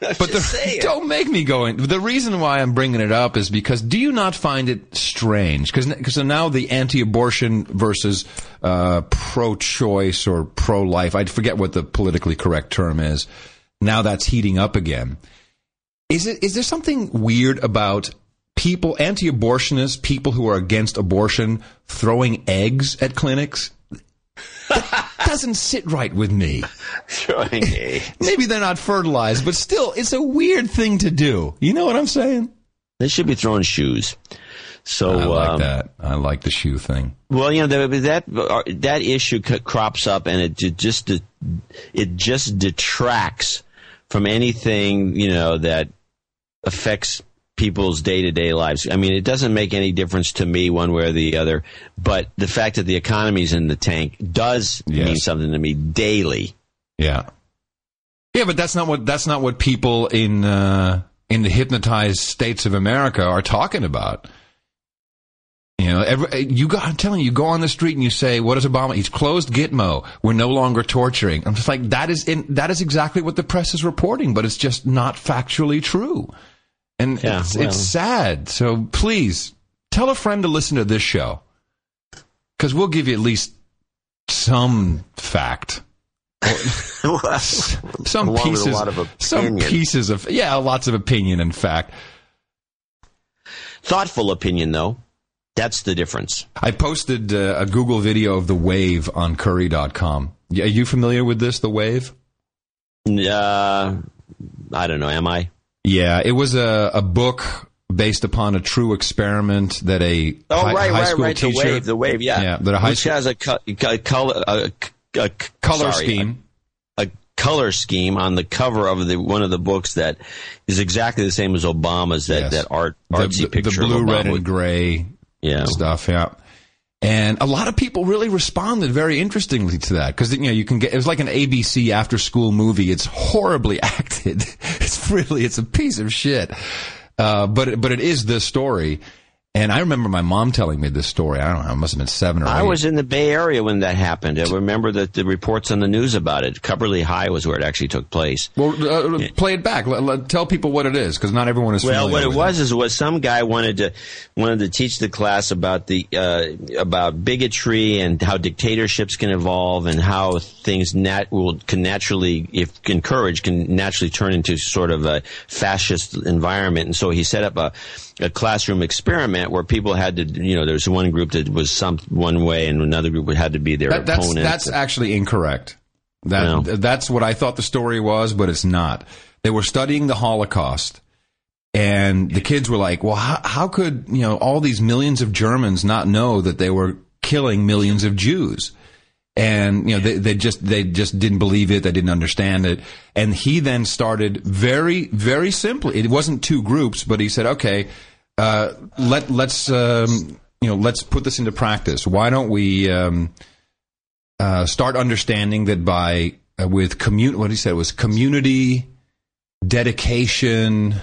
But the, don't make me go in. The reason why I'm bringing it up is because do you not find it strange? Because now the anti-abortion versus uh, pro-choice or pro-life, I forget what the politically correct term is. Now that's heating up again. Is it? Is there something weird about people, anti-abortionists, people who are against abortion, throwing eggs at clinics? Doesn't sit right with me. Maybe they're not fertilized, but still, it's a weird thing to do. You know what I'm saying? They should be throwing shoes. So I like um, that. I like the shoe thing. Well, you know that that that issue c- crops up, and it just it just detracts from anything you know that affects people's day to day lives. I mean, it doesn't make any difference to me one way or the other. But the fact that the economy's in the tank does Yes. mean something to me daily. Yeah. Yeah, but that's not what that's not what people in uh, in the hypnotized states of America are talking about. You know, every, you go. I'm telling you, you go on the street and you say, "What is Obama? He's closed Gitmo. We're no longer torturing." I'm just like, that is in, that is exactly what the press is reporting, but it's just not factually true, and Yeah, it's, well. it's sad. So please tell a friend to listen to this show because we'll give you at least some fact. some Along with pieces, a lot of some pieces of yeah, lots of opinion. In fact, Thoughtful opinion, though. That's the difference. I posted uh, a Google video of the wave on Curry.com. Yeah, Are you familiar with this? The wave? Uh, I don't know. Am I? Yeah, it was a, a book based upon a true experiment that a Oh, high, right, high right, school right. teacher, The wave, the wave. Yeah, Yeah, that a high which school- has a, co- a color, a, a, color sorry, scheme. a color scheme on the cover of the one of the books that is exactly the same as Obama's that Yes. that art the, artsy the- picture the blue, red, and gray yeah stuff. Yeah. And a lot of people really responded very interestingly to that because you know you can get it was like an ABC after school movie. It's horribly acted. It's really it's a piece of shit. Uh, but but it is the story. And I remember my mom telling me this story. I don't know. It must have been seven or I eight. was in the Bay Area when that happened. I remember that the reports on the news about it. Cubberley High was where it actually took place. well, uh, play it back. Tell people what it is because not everyone is. Well, what it was is was some guy wanted to wanted to teach the class about the uh, about bigotry and how dictatorships can evolve and how things nat- will can naturally, if encouraged, can naturally turn into sort of a fascist environment. And so he set up a a classroom experiment where people had to, you know, there's one group that was some one way and another group had to be their That, that's opponent. that's actually incorrect. That No. that's what I thought the story was, but it's not. They were studying the Holocaust, and the kids were like, "Well, how, how could you know all these millions of Germans not know that they were killing millions of Jews?" And you know they, they just they just didn't believe it. They didn't understand it. And he then started very very simply. It wasn't two groups, but he said, "Okay, uh, let let's um, you know let's put this into practice. Why don't we?" Um, uh, start understanding that by uh, with commun what he said was community dedication.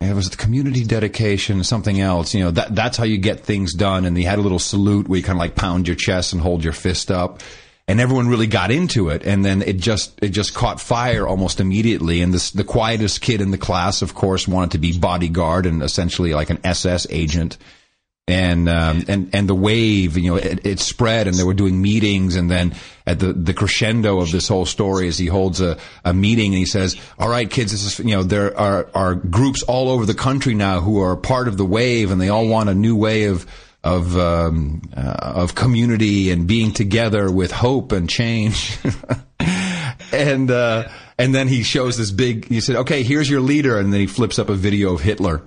It was the community dedication, something else. You know that that's how you get things done. And he had a little salute where you kind of like pound your chest and hold your fist up. And everyone really got into it, and then it just it just caught fire almost immediately. And this, the quietest kid in the class, of course, wanted to be bodyguard and essentially like an SS agent and um, and and the wave, you know, it, it spread, and they were doing meetings, and then at the the crescendo of this whole story is he holds a, a meeting and he says, "All right, kids, this is you know there are are groups all over the country now who are part of the wave, and they all want a new way of." Of um, uh, of community and being together with hope and change, and uh, and then he shows this big. He said, "Okay, here's your leader," and then he flips up a video of Hitler,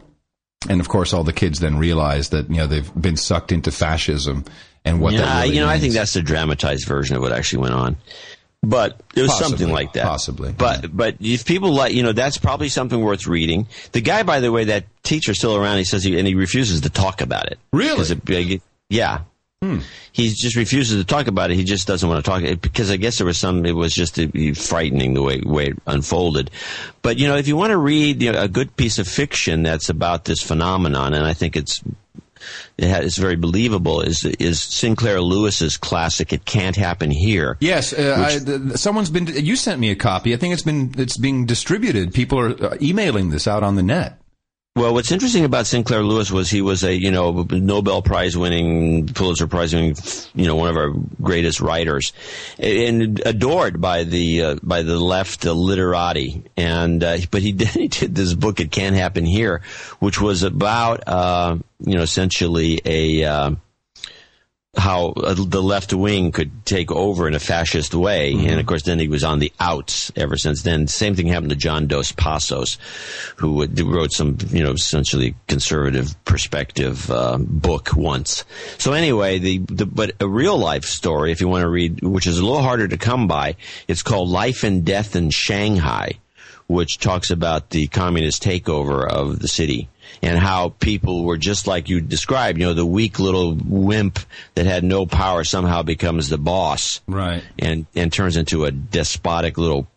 and of course, all the kids then realize that you know they've been sucked into fascism and what that yeah, really you know, I think that's the dramatized version of what actually went on. But it was Possibly, something like that. possibly, But but if people like, you know, that's probably something worth reading. The guy, by the way, that teacher's still around. He says he and he refuses to talk about it. Really? it- yeah. Hmm. He just refuses to talk about it. He just doesn't want to talk it because I guess there was some. It was just uh, frightening the way way it unfolded. But you know, if you want to read you know, a good piece of fiction that's about this phenomenon, and I think it's it's very believable, is is Sinclair Lewis's classic "It Can't Happen Here." Yes, uh, I, th- someone's been. You sent me a copy. I think it's been it's being distributed. People are uh, emailing this out on the net. Well, what's interesting about Sinclair Lewis was he was a you know Nobel Prize winning, Pulitzer Prize winning, you know one of our greatest writers, and adored by the uh, by the left uh, literati. And uh, but he did he did this book "It Can't Happen Here," which was about uh, you know essentially a. How uh, the left wing could take over in a fascist way. And of course, then he was on the outs ever since then. Same thing happened to John Dos Passos, who wrote some, you know, essentially conservative perspective uh, book once. So anyway, the, the but a real life story, if you want to read, which is a little harder to come by, it's called Life and Death in Shanghai which talks about the communist takeover of the city and how people were just like you described, you know, the weak little wimp that had no power somehow becomes the boss Right. and, and turns into a despotic little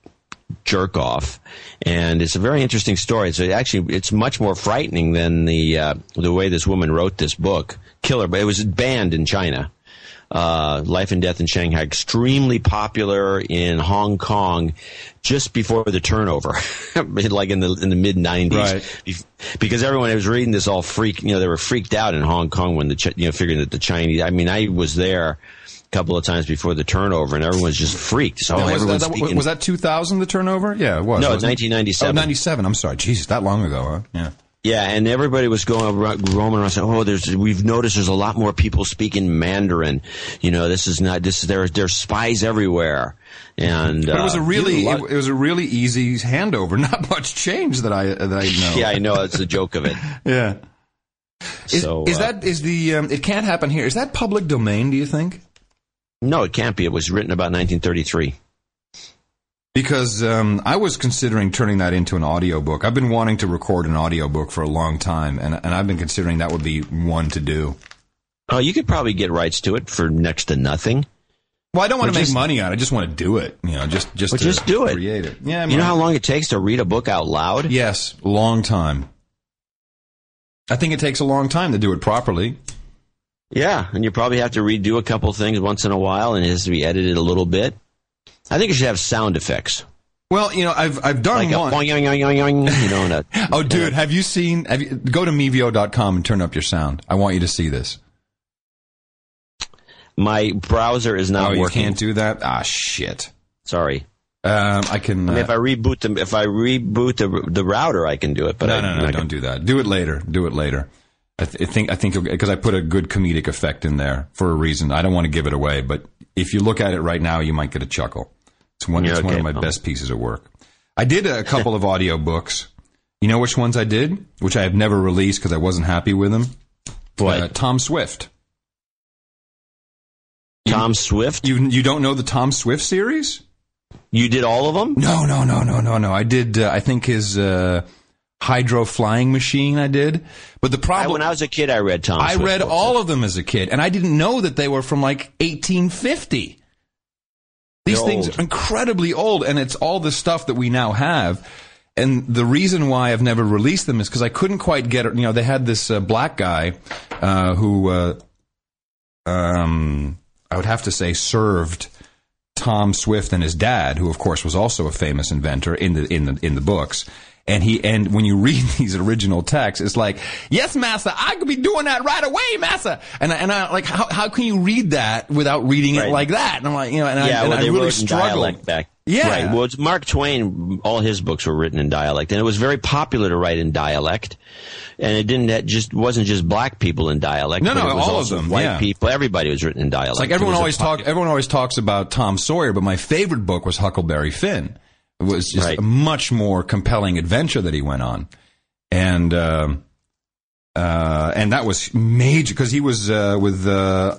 jerk off. And it's a very interesting story. So actually, it's much more frightening than the, uh, the way this woman wrote this book. Killer, but it was banned in China uh, Life and Death in Shanghai, extremely popular in Hong Kong just before the turnover, like in the in the mid '90s, Right. because everyone was reading this all freak, you know, they were freaked out in Hong Kong when the you know figuring that the Chinese. I mean, I was there a couple of times before the turnover, and everyone's just freaked. So was, that, everyone's that- speaking. was that 2000 the turnover? Yeah, it was. No, wasn't 1997. Oh, 97. I'm sorry. Jesus, that long ago, huh? Yeah. Yeah, and everybody was going around, roaming around saying, "Oh, there's we've noticed there's a lot more people speaking Mandarin. You know, this is not this. Is there, there's spies everywhere." And But it was a uh, really, it, it was a really easy handover. Not much change that I that I know. yeah, I know it's a joke of it. yeah. Is, So, is uh, that is the um, it can't happen here? Is that public domain? Do you think? No, it can't be. It was written about 1933. Because um, I was considering turning that into an audiobook. I've been wanting to record an audiobook for a long time, and, and I've been considering that would be one to do. Oh, you could probably get rights to it for next to nothing. Well, I don't want Or to make money on it. I just want to do it. You know, just just Well, just do it. create it. Yeah, I mean, You know how long it takes to read a book out loud? Yes, long time. I think it takes a long time to do it properly. Yeah, and you probably have to redo a couple things once in a while, and it has to be edited a little bit. I think it should have sound effects, Well, you know, I've I've done like a one. boing, yoing, yoing, you know, a, Oh, dude, have you seen? Have you, go to mevio.com and turn up your sound. I want you to see this. my browser is not oh, you can't do that. Ah, shit. Sorry. Um, I can. I mean, uh, if I reboot the if I reboot the the router, I can do it. But no, I, no, no, I don't do that. Do it later. Do it later. I, th- I think I think because I put a good comedic effect in there for a reason. I don't want to give it away, but if you look at it right now, you might get a chuckle. It's one. It's one of my Oh. best pieces of work. I did a couple of audio books. You know which ones I did, which I have never released because I wasn't happy with them. What? Uh, Tom Swift. Tom Swift. You you don't know the Tom Swift series? You did all of them? No, no, no, no, no, no. I did. Uh, I think his uh, hydro flying machine. I did, but the I, problem. when I was a kid, I read Tom. I Swift read all of them as a kid, and I didn't know that they were from like 1850. These They're things old. are incredibly old, and it's all the stuff that we now have. And the reason why I've never released them is because I couldn't quite get it. You know, they had this uh, black guy uh, who, uh, um, I would have to say, served Tom Swift and his dad, who of course was also a famous inventor in the in the in the books. And he and when you read these original texts, it's like, yes, massa, I could be doing that right away, massa. And I, and I like, how how can you read that without reading it like that? And I'm like, you know, and I, Yeah, and well, I they really struggled. back. Yeah. right. Well, it's Mark Twain. All his books were written in dialect, and it was very popular to write in dialect. And it didn't. That just wasn't just black people in dialect. No, no, it was all of them, White yeah. people. Everybody was written in dialect. It's like everyone always talk. Everyone always talks about Tom Sawyer, but my favorite book was Huckleberry Finn. It was just Right. a much more compelling adventure that he went on, and um, uh, and that was major because he was uh, with uh,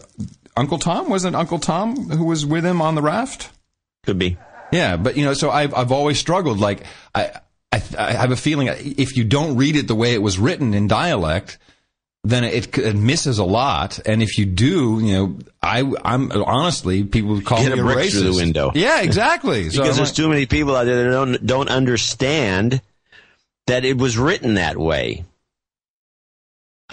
Uncle Tom. Wasn't Uncle Tom who was with him on the raft? Could be. Yeah, but you know, so I've I've always struggled. Like I I, I have a feeling if you don't read it the way it was written in dialect, then it, it misses a lot. And if you do, you know, I I'm honestly people would call Get me a a brick racist. through the window. Yeah, exactly. Because there's like- too many people out there that don't don't understand that it was written that way.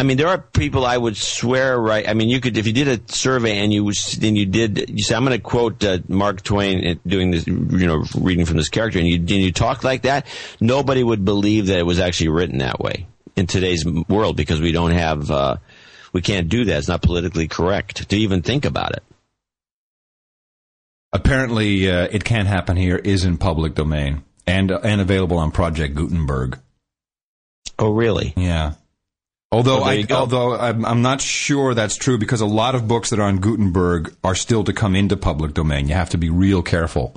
I mean, there are people I would swear right. I mean, you could if you did a survey and you was then you did you say I'm going to quote uh, Mark Twain doing this, you know, reading from this character, and you and you talk like that, nobody would believe that it was actually written that way in today's world because we don't have uh, we can't do that. It's not politically correct to even think about it. apparently uh, it can't happen here is in public domain and and available on Project Gutenberg. Oh, really? Yeah. Although Well, I, although I'm, I'm not sure that's true because a lot of books that are on Gutenberg are still to come into public domain. You have to be real careful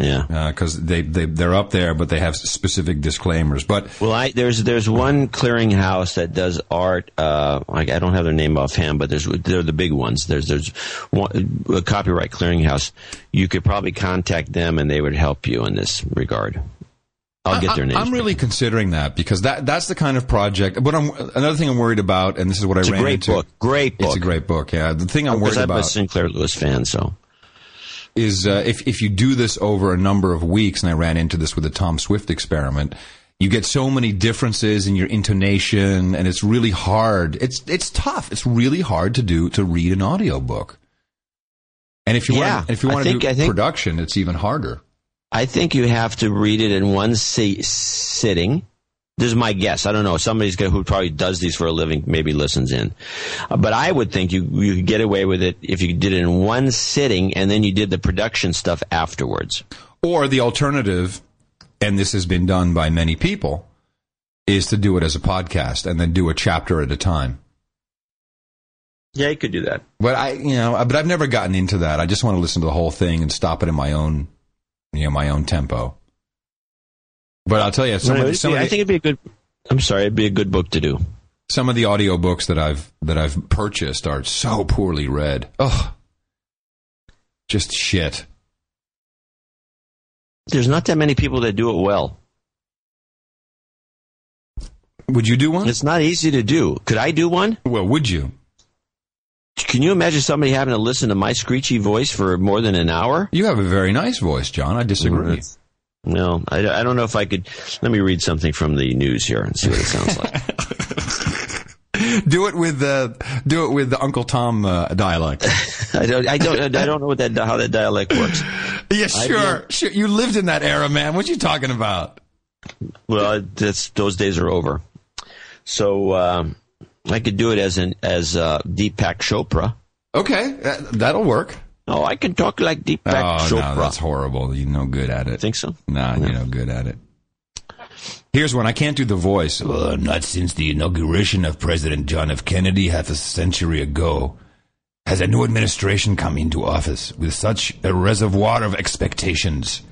Yeah. because they, they they're up there, but they have specific disclaimers. But Well, I, there's there's one clearinghouse that does art. Uh, I, I don't have their name offhand, but there's they're the big ones. There's there's one, a copyright clearinghouse. You could probably contact them, and they would help you in this regard. I'll get their name. I'm really considering that because that that's the kind of project. But I'm, another thing I'm worried about, and this is what It's I a ran great book. Great book. It's a great book. Yeah. The thing I'm worried I'm a Sinclair Lewis fan, so is uh, if if you do this over a number of weeks, and I ran into this with the Tom Swift experiment, you get so many differences in your intonation, and it's really hard. It's it's tough. It's really hard to do to read an audiobook. And if you Yeah, want, if you want to do think- production, it's even harder. I think you have to read it in one si- sitting This is my guess. I don't know. Somebody's got, who probably does these for a living maybe listens in. Uh, but I would think you you could get away with it if you did it in one sitting and then you did the production stuff afterwards. Or the alternative, and this has been done by many people, is to do it as a podcast and then do a chapter at a time. Yeah, you could do that. But I, you know, but I've never gotten into that. I just want to listen to the whole thing and stop it in my own, you know, my own tempo. But I'll tell you, some, No, of, the, some, be- of I think it'd be a good. I'm sorry, it'd be a good book to do. some of the audio books that I've that I've purchased are so poorly read. Ugh, just shit. There's not that many people that do it well. Would you do one? It's not easy to do. Could I do one? well, would you? Can you imagine somebody having to listen to my screechy voice for more than an hour? You have a very nice voice, John. I disagree. It's- No, I, I don't know if I could. Let me read something from the news here and see what it sounds like. do it with uh, do it with the Uncle Tom uh, dialect. I don't. I don't. I don't know what that how that dialect works. yeah, sure, sure. You lived in that era, man. What you talking about? Well, that's those days are over. So um, I could do it as an as uh, Deepak Chopra. Okay, that'll work. Oh, I can talk like Deepak oh Chopra. no, that's horrible. You're no good at it. Think so? Nah, you're no good at it. Here's one. I can't do the voice. Uh, not since the inauguration of President John F. Kennedy half a century ago has a new administration come into office with such a reservoir of expectations.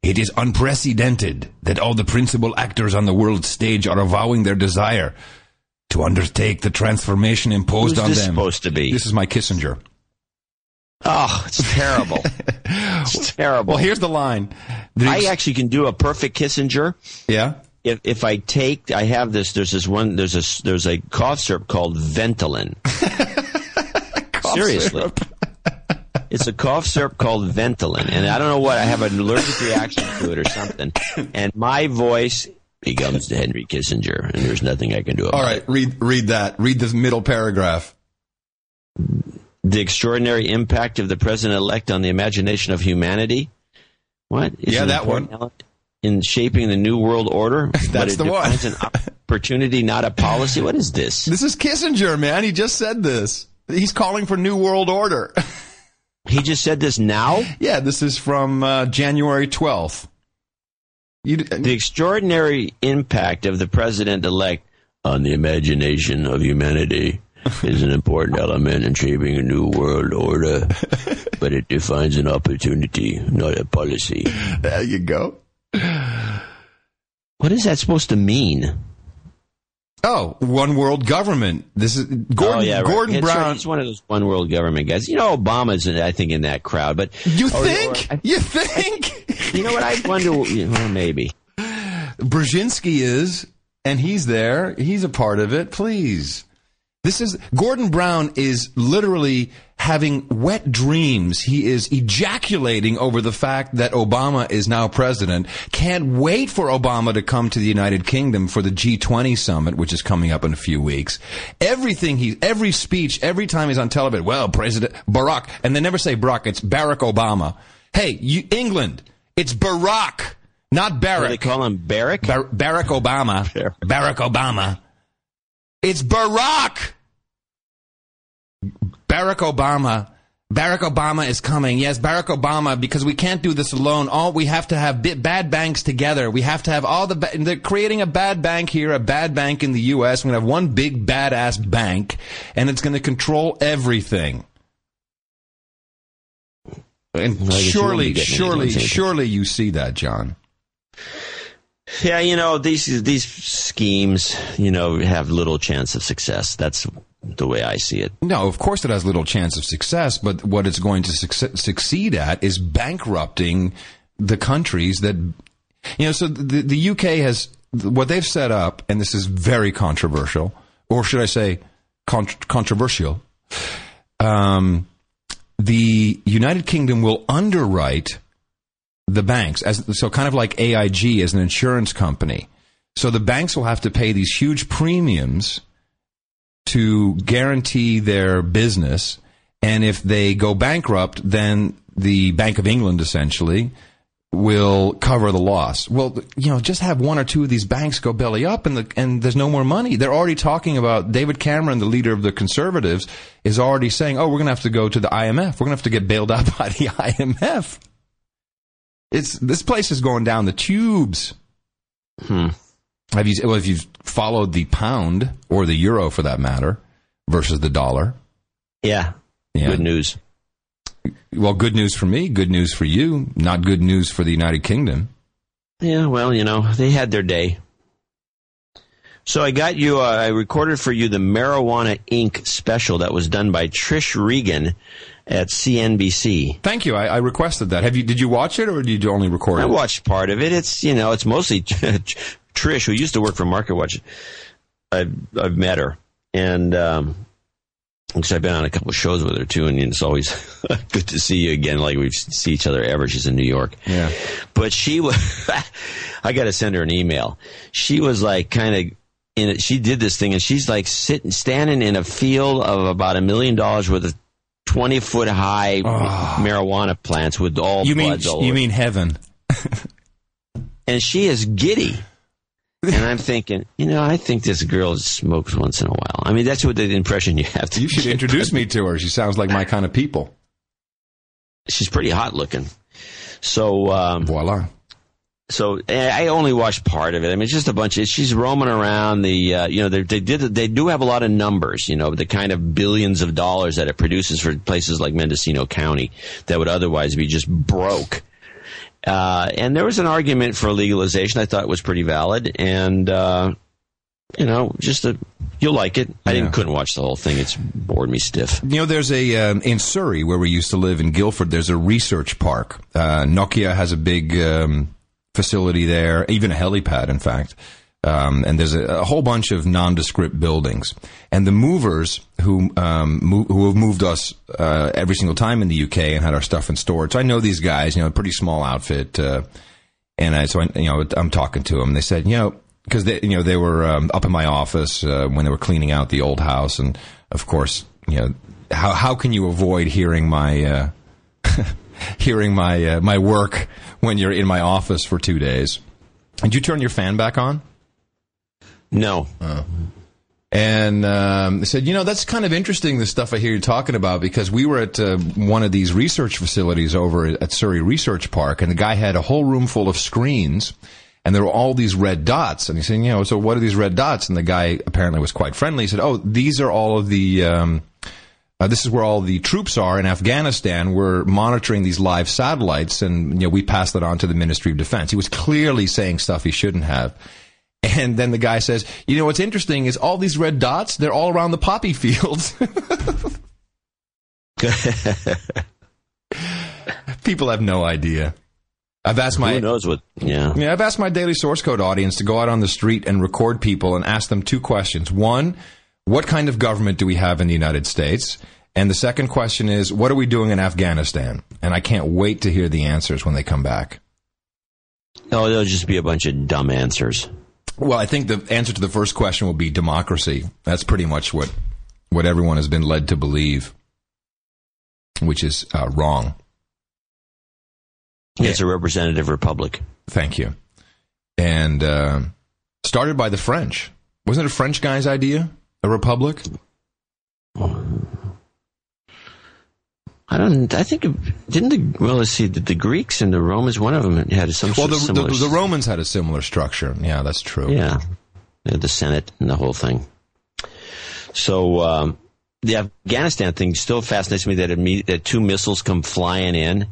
It is unprecedented that all the principal actors on the world stage are avowing their desire to undertake the transformation imposed Who's on this them. supposed to be? This is my Kissinger. Oh, it's terrible. it's terrible. Well, here's the line. I actually can do a perfect Kissinger. yeah. If if I take, I have this. There's this one. There's a there's a cough syrup called Ventolin. Seriously. It's a cough syrup called Ventolin, and I don't know what. I have an allergic reaction to it or something. And my voice becomes Henry Kissinger, and there's nothing I can do about All it. right, read read that. Read the middle paragraph. The extraordinary impact of the president-elect on the imagination of humanity. What? Is Yeah, that one. In shaping the new world order, That's the one. an opportunity, not a policy. What is this? This is Kissinger, man. He just said this. He's calling for new world order. He just said this now. yeah, this is from uh, January 12th. You, The extraordinary impact of the president-elect on the imagination of humanity is an important element in shaping a new world order, but it defines an opportunity, not a policy. there you go. What is that supposed to mean? Oh, one world government. This is Gordon, oh, yeah, right. Gordon It's Brown. He's one of those one world government guys. You know, Obama's, uh, I think, in that crowd. But You oh, or- think? or- I- you think? you know what? I wonder. Well, maybe. Brzezinski is, and he's there. He's a part of it. Please. This is Gordon Brown is literally having wet dreams. He is ejaculating over the fact that Obama is now president. Can't wait for Obama to come to the United Kingdom for the G20 summit, which is coming up in a few weeks. Everything he, every speech, every time he's on television, well, President Barack, and they never say Barack, it's Barack Obama. Hey, you, England, it's Barack, not What Barack. they call him Barack? Bar- Barack Obama. Barack Obama. It's Barack. Barack Obama. Barack Obama is coming. Yes, Barack Obama, because we can't do this alone. All we have to have bad banks together. We have to have all the. Ba- they're creating a bad bank here, a bad bank in the U.S. We're gonna have one big badass bank, and it's gonna control everything. And Well, I guess you won't surely, surely, surely, you see that, John. Yeah, you know these these schemes, you know, have little chance of success. That's the way I see it. No, of course it has little chance of success, but what it's going to succe- succeed at is bankrupting the countries that, you know, so the, the UK has, what they've set up, and this is very controversial, or should I say con- controversial, um, the United Kingdom will underwrite the banks as so kind of like AIG as an insurance company. So the banks will have to pay these huge premiums to guarantee their business. And if they go bankrupt, then the Bank of England essentially will cover the loss. Well, you know, just have one or two of these banks go belly up and the, and there's no more money. They're already talking about David Cameron, the leader of the conservatives, is already saying, "Oh, we're going to have to go to the IMF. We're going to have to get bailed out by the IMF." It's this place is going down the tubes. Hmm. Have you well, if you've followed the pound or the euro for that matter versus the dollar? Yeah. Yeah. Good news. Well, good news for me, good news for you, not good news for the United Kingdom. Yeah, well, you know, they had their day. So I got you, uh, I recorded for you the Marijuana Inc. special that was done by Trish Regan at CNBC. Thank you. I, I requested that. Have you? Did you watch it, or did you only record I it? I watched part of it. It's, you know, it's mostly Trish, who used to work for Market Watch. I've, I've met her. And, um, because I've been on a couple of shows with her too, and it's always good to see you again. Like we see each other ever. She's in New York. Yeah. But she was, I got to send her an email. She was like kind of in it. She did this thing and she's like sitting, standing in a field of about a million dollars worth of 20 foot high marijuana plants with all. You mean all you over. mean heaven? and she is giddy. And I'm thinking, you know, I think this girl smokes once in a while. I mean, that's what the impression you have. To You should get. introduce me to her. She sounds like my kind of people. She's pretty hot looking. So, um, Voila. so eh, I only watched part of it. I mean, it's just a bunch of. She's roaming around the. Uh, you know, they, they did. They do have a lot of numbers. You know, the kind of billions of dollars that it produces for places like Mendocino County that would otherwise be just broke. Uh, and there was an argument for legalization. I thought was pretty valid, and uh, you know, just a. You'll like it. I Yeah. didn't couldn't watch the whole thing. It's bored me stiff. You know, there's a um, in Surrey where we used to live in Guildford. There's a research park. Uh, Nokia has a big um, facility there, even a helipad, in fact. Um, and there's a, a whole bunch of nondescript buildings. And the movers who um, who have moved us uh, every single time in the UK and had our stuff in storage. So I know these guys. You know, pretty small outfit. Uh, and I, so I, you know, I'm talking to them. They said, you know, because they, you know, they were um, up in my office uh, when they were cleaning out the old house, and of course, you know, how how can you avoid hearing my uh, hearing my uh, my work when you're in my office for two days? Did you turn your fan back on? No, And um, they said, you know, that's kind of interesting, the stuff I hear you talking about, because we were at uh, one of these research facilities over at Surrey Research Park, and the guy had a whole room full of screens, and there were all these red dots. And he said, you know, so what are these red dots? And the guy apparently was quite friendly. He said, oh, these are all of the. Um, uh, this is where all the troops are in Afghanistan. We're monitoring these live satellites, and you know we pass that on to the Ministry of Defense. He was clearly saying stuff he shouldn't have. And then the guy says, "You know what's interesting is all these red dots. They're all around the poppy fields. People have no idea." I've asked my who knows what? Yeah. yeah, I've asked my daily source code audience to go out on the street and record people and ask them two questions. One, what kind of government do we have in the United States? And the second question is, what are we doing in Afghanistan? And I can't wait to hear the answers when they come back. Oh, there'll just be a bunch of dumb answers. Well, I think the answer to the first question will be democracy. That's pretty much what what everyone has been led to believe, which is uh, wrong. It's a representative republic. Thank you. And uh, started by the French. Wasn't it a French guy's idea? A republic? I don't. I think didn't the well. Let's see. The, the Greeks and the Romans. One of them had some Well, the, of the, similar. the Romans had a similar structure. Yeah, that's true. yeah, the Senate and the whole thing. So um, the Afghanistan thing still fascinates me that, it that two missiles come flying in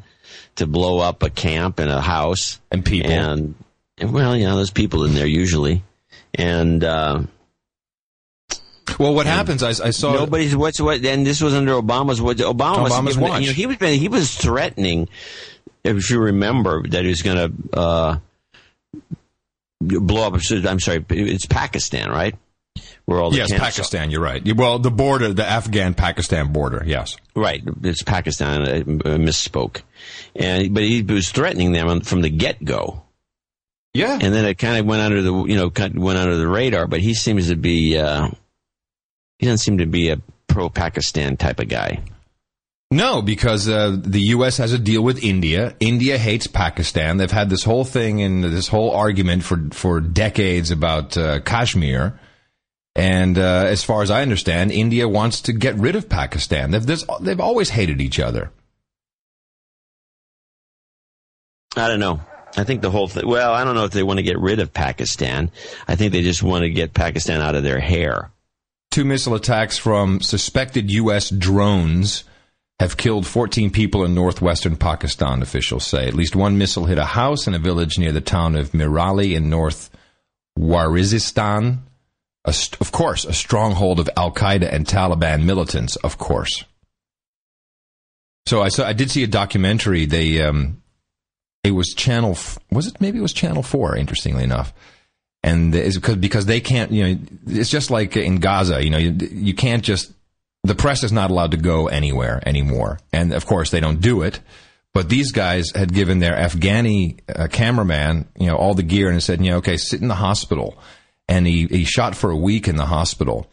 to blow up a camp and a house And people. and, and well, you know, there's people in there usually, and. Uh, well, what happens? I, I saw. Nobody's what's what, and this was under Obama's. What Obama was Obama's watch. You know, he was been, he was threatening, if you remember, that he was going to uh, blow up. I'm sorry, it's Pakistan, right? Where all the yes, camps are. Pakistan. You're right. Well, the border, the Afghan-Pakistan border. Yes. Right, it's Pakistan. I uh, misspoke, and but he was threatening them from the get go. Yeah. and then it kind of went under the you know went under the radar. But he seems to be uh, he doesn't seem to be a pro Pakistan type of guy. No, because uh, the U.S. has a deal with India. India hates Pakistan. They've had this whole thing and this whole argument for for decades about uh, Kashmir. And uh, as far as I understand, India wants to get rid of Pakistan. They've this, they've always hated each other. I don't know. I think the whole thing. Well, I don't know if they want to get rid of Pakistan. I think they just want to get Pakistan out of their hair. Two missile attacks from suspected U.S. drones have killed 14 people in northwestern Pakistan, officials say. At least one missile hit a house in a village near the town of Mirali in North Waziristan. St- of course, a stronghold of Al Qaeda and Taliban militants, of course. So I saw, I did see a documentary. They, um, it was channel, was it? Maybe it was channel four, interestingly enough. And because, because they can't, you know, it's just like in Gaza, you know, you, you can't just the press is not allowed to go anywhere anymore. And of course, they don't do it. But these guys had given their Afghani uh, cameraman, you know, all the gear and said, you know, okay, sit in the hospital. And he, he shot for a week in the hospital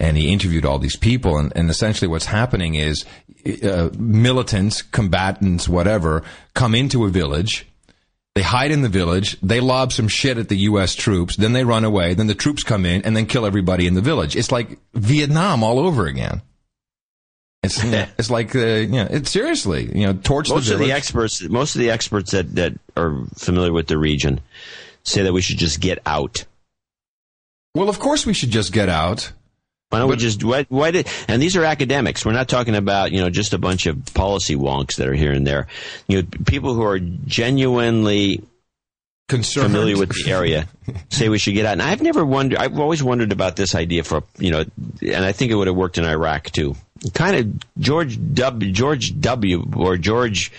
and he interviewed all these people. And, and essentially what's happening is uh, militants, combatants, whatever, come into a village. They hide in the village. They lob some shit at the U.S. troops. Then they run away. Then the troops come in and then kill everybody in the village. It's like Vietnam all over again. It's it's like uh, you know, it's seriously you know, torch most the of village. the experts, most of the experts that that are familiar with the region, say that we should just get out. well, of course we should just get out. Why don't we just why, why did? And these are academics. We're not talking about you know just a bunch of policy wonks that are here and there. You know, people who are genuinely Concerned. familiar with the area say we should get out. And I've never wondered. I've always wondered about this idea for you know, and I think it would have worked in Iraq too. Kind of George W. George W. or George,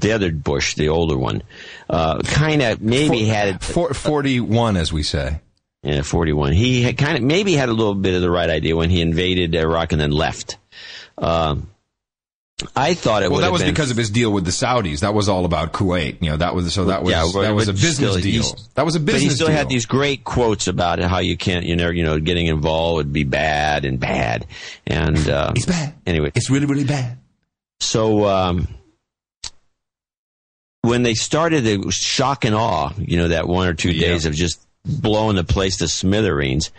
the other Bush, the older one, uh, kind of maybe had it. For, Forty-one, as we say. Yeah, 41. He had kind of maybe had a little bit of the right idea when he invaded Iraq and then left. Um, I thought it Well, that was because of his deal with the Saudis. That was all about Kuwait. You know, that was so that was Yeah, that was a business still, deal. That was a business. But he still deal. had these great quotes about how you can't, you know, you know, getting involved would be bad and bad. And uh, It's bad. Anyway, It's really really bad. so um, when they started the shock and awe, you know, that one or two Yeah. days of just blowing the place to smithereens,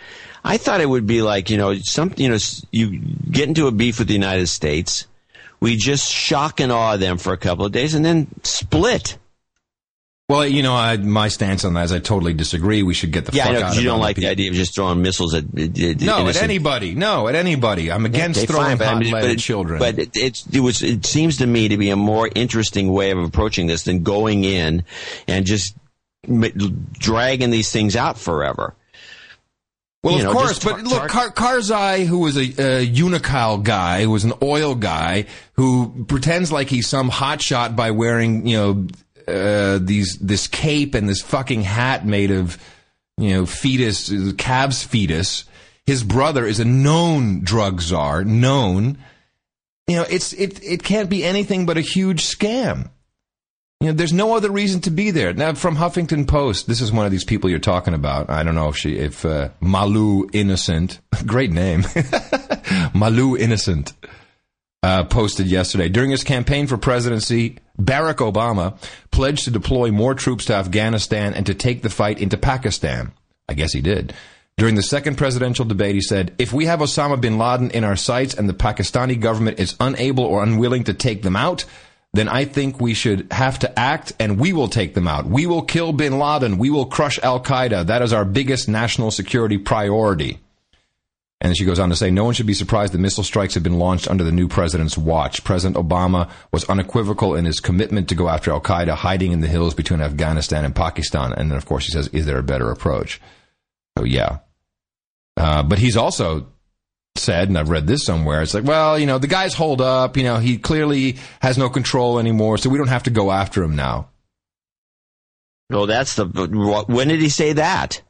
I thought it would be like, you know, something, you know, you get into a beef with the United States, we just shock and awe them for a couple of days and then split. Well, you know, I, my stance on that is I totally disagree. We should get the Yeah, fuck I know, out of you don't like the idea of just throwing missiles at, at, at No, at anybody. No, at anybody. I'm against Okay, throwing fine, but I mean, hot-leaded but it- children. But it, it's, it was. It seems to me to be a more interesting way of approaching this than going in and just dragging these things out forever. Well, you of know, course, tar- but look, tar- Karzai, who was a, a Unocal guy, who was an oil guy, who pretends like he's some hotshot by wearing, you know, uh, these this cape and this fucking hat made of, you know, fetus, calves fetus. His brother is a known drug czar, known. You know, it's it it can't be anything but a huge scam. You know, there's no other reason to be there. Now, from Huffington Post, this is one of these people you're talking about. I don't know if she, if uh, Malou Innocent, great name, Malou Innocent, uh, posted yesterday during his campaign for presidency. Barack Obama pledged to deploy more troops to Afghanistan and to take the fight into Pakistan. I guess he did. During the second presidential debate, he said, If we have Osama bin Laden in our sights and the Pakistani government is unable or unwilling to take them out, then I think we should have to act and we will take them out. We will kill bin Laden. We will crush Al Qaeda. That is our biggest national security priority. And she goes on to say, no one should be surprised that missile strikes have been launched under the new president's watch. President Obama was unequivocal in his commitment to go after Al Qaeda hiding in the hills between Afghanistan and Pakistan. And then, of course, he says, is there a better approach? So, yeah. Uh, but he's also said, and I've read this somewhere, it's like, well, you know, the guy's holed up, you know, he clearly has no control anymore, so we don't have to go after him now. Oh, that's the. When did he say that?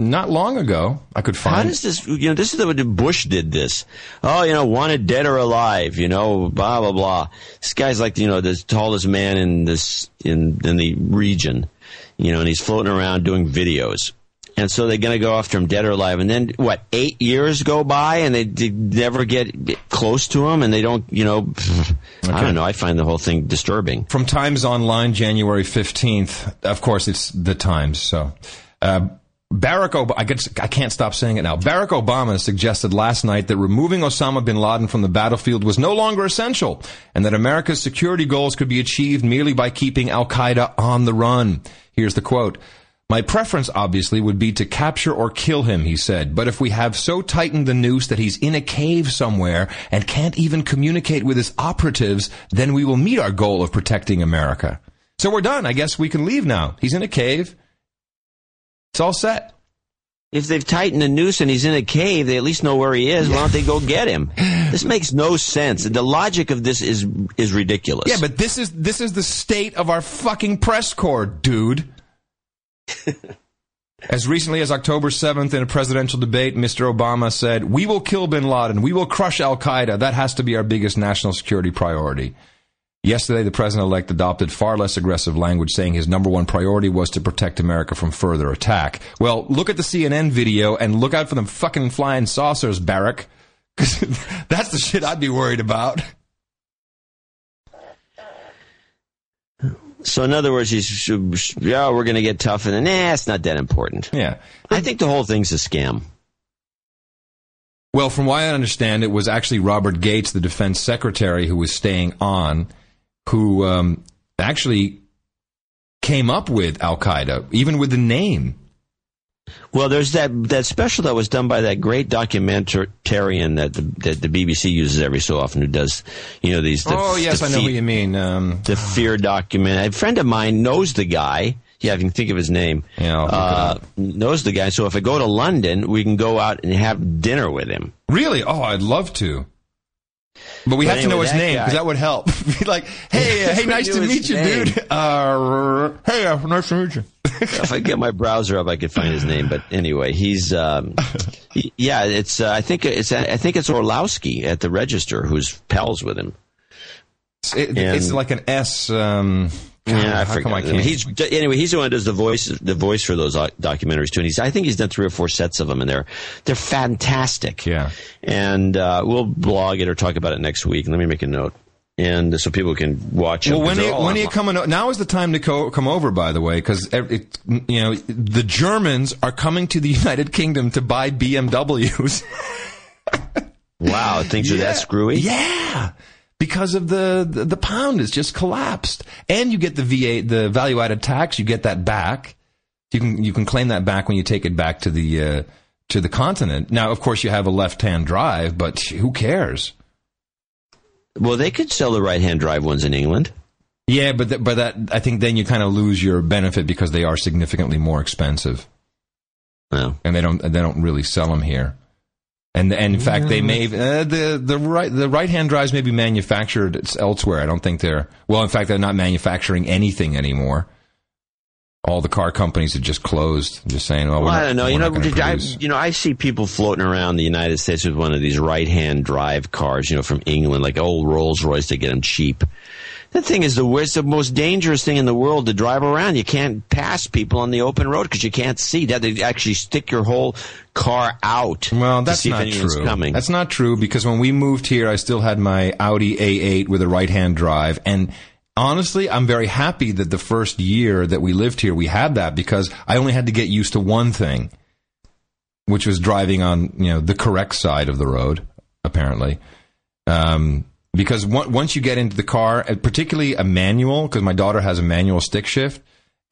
Not long ago, I could find. How does this? You know, this is the way Bush did this. Oh, you know, wanted dead or alive. You know, blah blah blah. This guy's like you know the tallest man in this in in the region. You know, and he's floating around doing videos. And so they're going to go after him dead or alive. And then, what, eight years go by and they, they never get close to him and they don't, you know, I don't know. I find the whole thing disturbing. From Times Online, January 15th. Of course, it's the Times, so. Uh, Barack Obama, I, guess, I can't stop saying it now. Barack Obama suggested last night that removing Osama bin Laden from the battlefield was no longer essential and that America's security goals could be achieved merely by keeping Al Qaeda on the run. Here's the quote. My preference, obviously, would be to capture or kill him, he said. But if we have so tightened the noose that he's in a cave somewhere and can't even communicate with his operatives, then we will meet our goal of protecting America. So we're done. I guess we can leave now. He's in a cave. It's all set. If they've tightened the noose and he's in a cave, they at least know where he is. Why don't they go get him? This makes no sense. The logic of this is is ridiculous. Yeah, but this is this is the state of our fucking press corps, dude. As recently as October 7th in a presidential debate, Mr. Obama said, We will kill bin Laden. We will crush Al Qaeda. That has to be our biggest national security priority. Yesterday, the president elect adopted far less aggressive language, saying his number one priority was to protect America from further attack. Well, look at the CNN video and look out for them fucking flying saucers, Barack. 'Cause that's the shit I'd be worried about. So in other words, he's yeah, we're going to get tough, and nah, it's not that important. Yeah. I think the whole thing's a scam. Well, from what I understand, it was actually Robert Gates, the defense secretary, who was staying on, who um, actually came up with Al Qaeda, even with the name. Well, there's that that special that was done by that great documentarian that the, that the BBC uses every so often, who does you know these. The, oh yes, the I know fe- what you mean. Um, The fear document. A friend of mine knows the guy. Yeah, I can think of his name. Yeah, I'll look it uh, knows the guy. So if I go to London, we can go out and have dinner with him. really? Oh, I'd love to. But we But have to know his name because that would help. Be like, hey, uh, hey, nice to meet you, name. dude. Uh, hey, uh, nice to meet you. if I get my browser up, I could find his name. But anyway, he's um, he- yeah. It's uh, I think it's I think it's Orlowski at the Register who's pals with him. It's, it- it's like an S. Um, Yeah, I how forgot. I can't? He's anyway. He's the one who does the voice, the voice for those documentaries too. And he's, I think he's done three or four sets of them, and they're they're fantastic. Yeah. And uh, we'll blog it or talk about it next week. Let me make a note, and so people can watch it. Well, when are you, when are you coming? o- Now is the time to co- come over, by the way, because you know the Germans are coming to the United Kingdom to buy BMWs. Wow, things are that screwy. Yeah, because of the, the the pound has just collapsed, and you get the VA, the value added tax. You get that back. You can you can claim that back when you take it back to the uh, to the continent. Now, of course, you have a left hand drive, but who cares? Well, they could sell the right-hand drive ones in England. Yeah, but th- but that I think then you kind of lose your benefit because they are significantly more expensive. Well, and they don't they don't really sell them here. And and in fact, they may uh, the the right the right hand drives may be manufactured elsewhere. I don't think they're well. In fact, they're not manufacturing anything anymore. All the car companies have just closed. I'm Just saying, well, Well, we're I don't know. You know, did I, you know, I see people floating around the United States with one of these right-hand drive cars, you know, from England, like old Rolls Royce. They get them cheap. The thing is, the worst, the most dangerous thing in the world to drive around. You can't pass people on the open road because you can't see. That they actually stick your whole car out. Well, to that's see not true. Coming. That's not true because when we moved here, I still had my Audi A8 with a right-hand drive, and honestly, I'm very happy that the first year that we lived here, we had that because I only had to get used to one thing, which was driving on you know the correct side of the road, apparently. Um, because once you get into the car, uh, particularly a manual, because my daughter has a manual stick shift,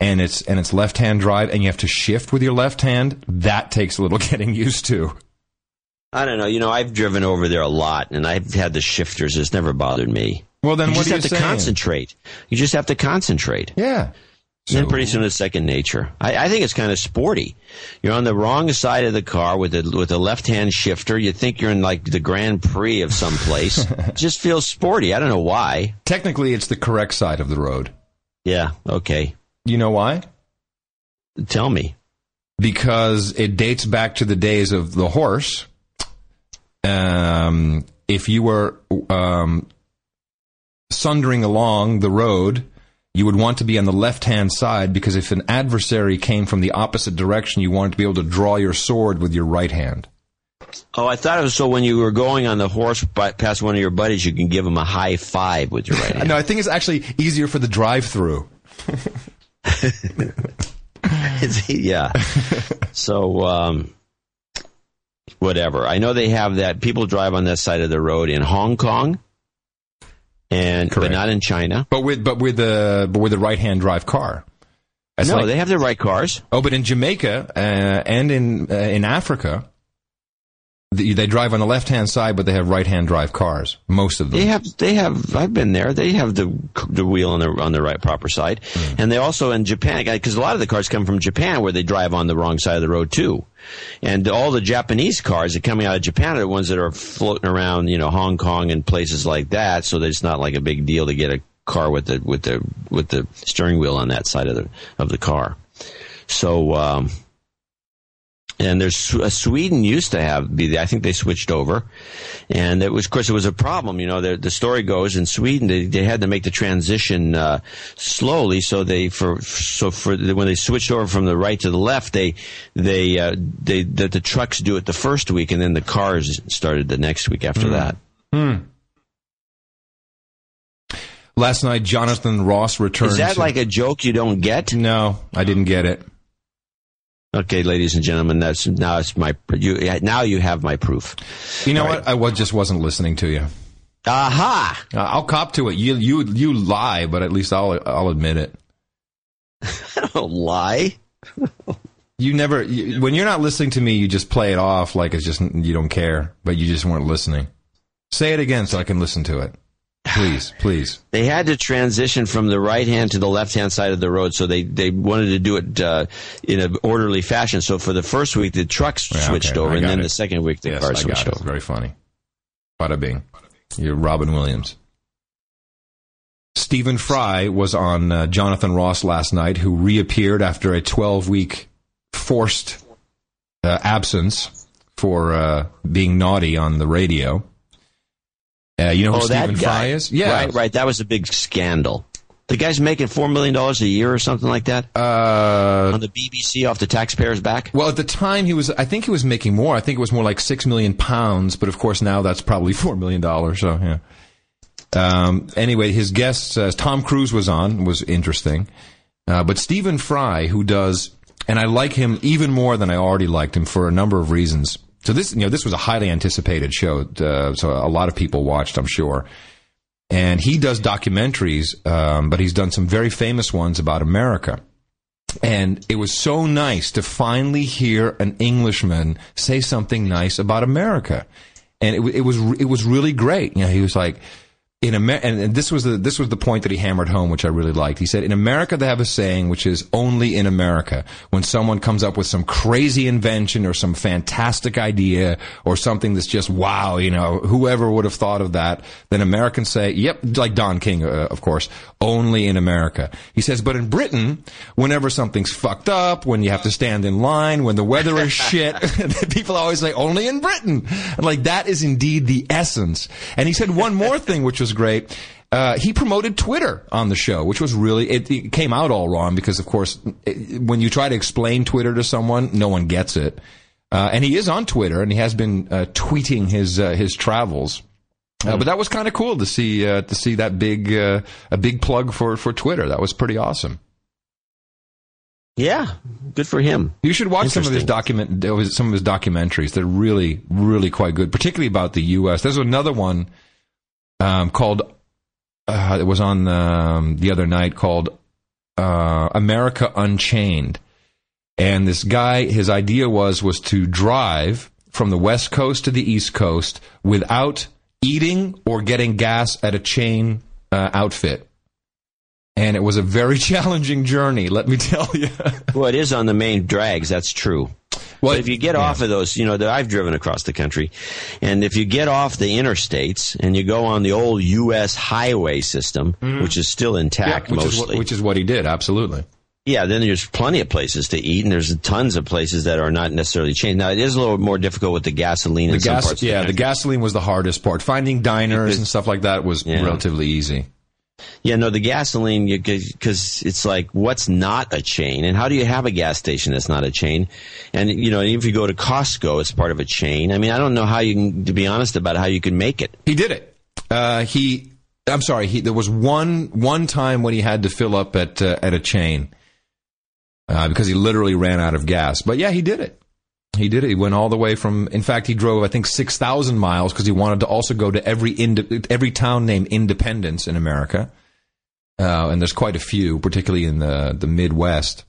and it's and it's left hand drive, and you have to shift with your left hand. That takes a little getting used to. I don't know. You know, I've driven over there a lot, and I've had the shifters. It's never bothered me. Well, then you what just have to saying? concentrate. You just have to concentrate. Yeah. Then So- pretty soon it's second nature. I, I think it's kind of sporty. You're on the wrong side of the car with a with a left hand shifter. You think you're in like the Grand Prix of some place. just feels sporty. I don't know why. Technically, it's the correct side of the road. Yeah. Okay. You know why? Tell me. Because it dates back to the days of the horse. Um, if you were um, sundering along the road, you would want to be on the left hand side because if an adversary came from the opposite direction, you wanted to be able to draw your sword with your right hand. Oh, I thought it was so when you were going on the horse by, past one of your buddies, you can give him a high five with your right hand. No, I think it's actually easier for the drive through. Yeah. so, um, whatever. I know they have that. People drive on that side of the road in Hong Kong, and but not in China. But with but with the but with the right hand drive car. That's no, like- they have the right cars. oh, but in Jamaica uh, and in uh, in Africa, the, they drive on the left hand side, but they have right hand drive cars. Most of them. They have, they have. I've been there. They have the the wheel on the on the right proper side, and they also in Japan because a lot of the cars come from Japan where they drive on the wrong side of the road too, and all the Japanese cars that are coming out of Japan are the ones that are floating around, you know, Hong Kong and places like that. So that it's not like a big deal to get a car with the with the with the steering wheel on that side of the of the car. So. Um, and there's uh, Sweden used to have be I think they switched over, and it was of course it was a problem. You know, the, the story goes in Sweden they, they had to make the transition uh, slowly, so they for so for the, when they switched over from the right to the left, they they uh, they the, the trucks do it the first week, and then the cars started the next week after that. Last night, Jonathan Ross returned. Is that to- like a joke you don't get? No, I didn't get it. Okay, ladies and gentlemen, that's now it's my you now you have my proof. You know what? I was, just wasn't listening to you. Aha! Uh, I'll cop to it. You you you lie, but at least I'll I'll admit it. I don't lie. You never you, when you're not listening to me, you just play it off like it's just you don't care, but you just weren't listening. Say it again so I can listen to it. Please, please. they had to transition from the right hand to the left hand side of the road, so they, they wanted to do it uh, in an orderly fashion. So for the first week, the trucks Yeah, switched okay, over, and then it. the second week, the Yes, cars switched over. Very funny. Bada bing. You're Robin Williams. Stephen Fry was on uh, Jonathan Ross last night, who reappeared after a 12 week forced uh, absence for uh, being naughty on the radio. Uh, you know who Oh, that Stephen guy. Fry is? Yeah. right, right. That was a big scandal. The guy's making four million dollars a year or something like that Uh, on the BBC off the taxpayers' back. well, at the time he was, I think he was making more. I think it was more like six million pounds, but of course now that's probably four million dollars. So yeah. Um, anyway, his guest, uh, Tom Cruise was on, was interesting. Uh, but Stephen Fry, who does, and I like him even more than I already liked him for a number of reasons. So this, you know, this was a highly anticipated show. Uh, so a lot of people watched, I'm sure. And he does documentaries, um, but he's done some very famous ones about America. And it was so nice to finally hear an Englishman say something nice about America. And it, it was it was really great. You know, he was like, in America, and, and this was the this was the point that he hammered home, which I really liked. He said, "In America, they have a saying which is only in America. When someone comes up with some crazy invention or some fantastic idea or something that's just wow, you know, whoever would have thought of that, then Americans say, "Yep," like Don King, uh, of course, only in America. He says, but in Britain, whenever something's fucked up, when you have to stand in line, when the weather is shit, people always say, only in Britain. And like that is indeed the essence. And he said one more thing, which was great. Uh, he promoted Twitter on the show, which was really, it, it came out all wrong because, of course, it, when you try to explain Twitter to someone, no one gets it. Uh, and he is on Twitter and he has been uh, tweeting his uh, his travels. Uh, but that was kind of cool to see uh, to see that big uh, a big plug for for Twitter. That was pretty awesome. Yeah, good for him. You should watch some of his document some of his documentaries. They're really really quite good, particularly about the U.S. There's another one um, called uh, it was on um, the other night called uh, America Unchained, and this guy his idea was was to drive from the west coast to the east coast without eating or getting gas at a chain uh, outfit. And it was a very challenging journey, let me tell you. Well, it is on the main drags. That's true. Well, but if you get yeah. off of those, you know, that I've driven across the country, and if you get off the interstates and you go on the old U.S. highway system, mm-hmm. which is still intact which is, mostly, what, which is what he did, absolutely. yeah, then there's plenty of places to eat, and there's tons of places that are not necessarily changed. Now, it is a little more difficult with the gasoline The in some gas, yeah, the gasoline was the hardest part. Finding diners and stuff like that was Yeah. relatively easy. Yeah, no, the gasoline because it's like what's not a chain, and how do you have a gas station that's not a chain? And you know, if you go to Costco, it's part of a chain. I mean, I don't know how you can, to be honest about how you can make it. He did it. Uh, he, I'm sorry. He, there was one one time when he had to fill up at uh, at a chain uh, because he literally ran out of gas. But yeah, he did it. He did it. He went all the way from. In fact, he drove I think six thousand miles because he wanted to also go to every ind- every town named Independence in America. Uh, and there's quite a few, particularly in the the Midwest.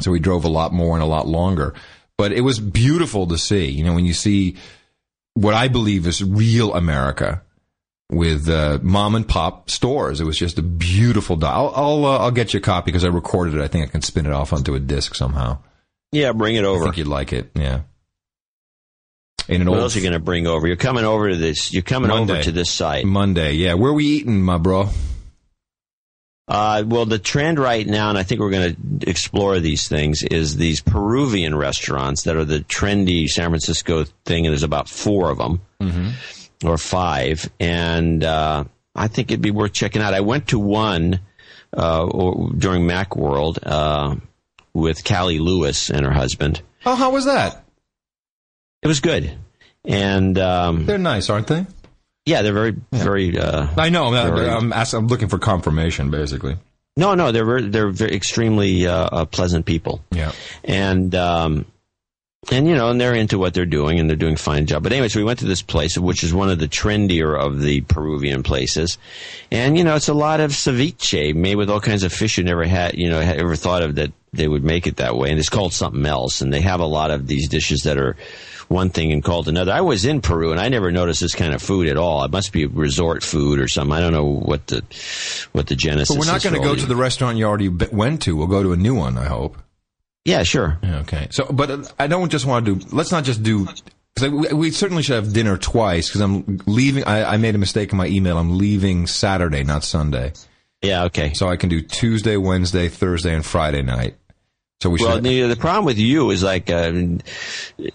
So he drove a lot more and a lot longer. But it was beautiful to see. You know, when you see what I believe is real America with uh, mom and pop stores, it was just a beautiful. Do- I'll I'll, uh, I'll get you a copy because I recorded it. I think I can spin it off onto a disc somehow. Yeah, bring it over. I think you'd like it. Yeah. In an What old else are you going to bring over? You're coming over to this. You're coming over to this site. Monday, yeah. Where we eating, my bro? Uh, well, the trend right now, and I think we're going to explore these things, is these Peruvian restaurants that are the trendy San Francisco thing, and there's about four of them or five, and uh, I think it'd be worth checking out. I went to one uh, or, during MacWorld uh, with Cali Lewis and her husband. Oh, how was that? It was good, and um, They're nice, aren't they? yeah, they're very, very. Uh, I know. I'm, Very- I'm, asking, I'm looking for confirmation, basically. no, no, they're very, they're very extremely uh, uh, pleasant people. Yeah. and um, and you know, and they're into what they're doing, and they're doing a fine job. But anyway, so we went to this place, which is one of the trendier of the Peruvian places, and you know, it's a lot of ceviche made with all kinds of fish you never had, you know, had ever thought of that they would make it that way, and it's called something else. And they have a lot of these dishes that are one thing and called another. I was in Peru, and I never noticed this kind of food at all. It must be resort food or something. I don't know what the what the genesis. But we're not going to go to the restaurant you already went to. We'll go to a new one, I hope. Yeah, sure. Yeah, Okay. So, but I don't just want to do. Let's not just do. Because we, we certainly should have dinner twice. Because I'm leaving. I, I made a mistake in my email. I'm leaving Saturday, not Sunday. Yeah, okay. So I can do Tuesday, Wednesday, Thursday, and Friday night. So we Well, should. the, the problem with you is like uh,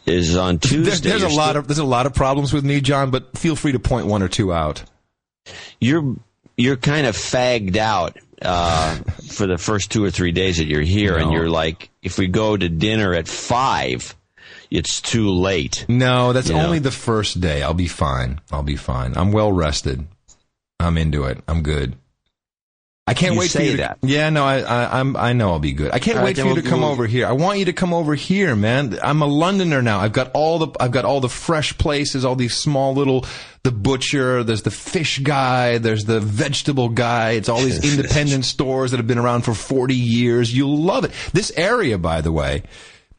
is on Tuesday. There's, there's a lot of there's a lot of problems with me, John. But feel free to point one or two out. you're you're kind of fagged out uh, for the first two or three days that you're here, and you're like, if we go to dinner at five, it's too late. No, that's Yeah. only the first day. I'll be fine. I'll be fine. I'm well rested. I'm into it. I'm good. I can't You wait for you to, that. Yeah, no, I, I, I'm, I know I'll be good. I can't All right, wait for you to we'll- come we'll- over here. I want you to come over here, man. I'm a Londoner now. I've got all the, I've got all the fresh places, all these small little, the butcher. There's the fish guy. There's the vegetable guy. It's all these independent stores that have been around for 40 years. You'll love it. This area, by the way,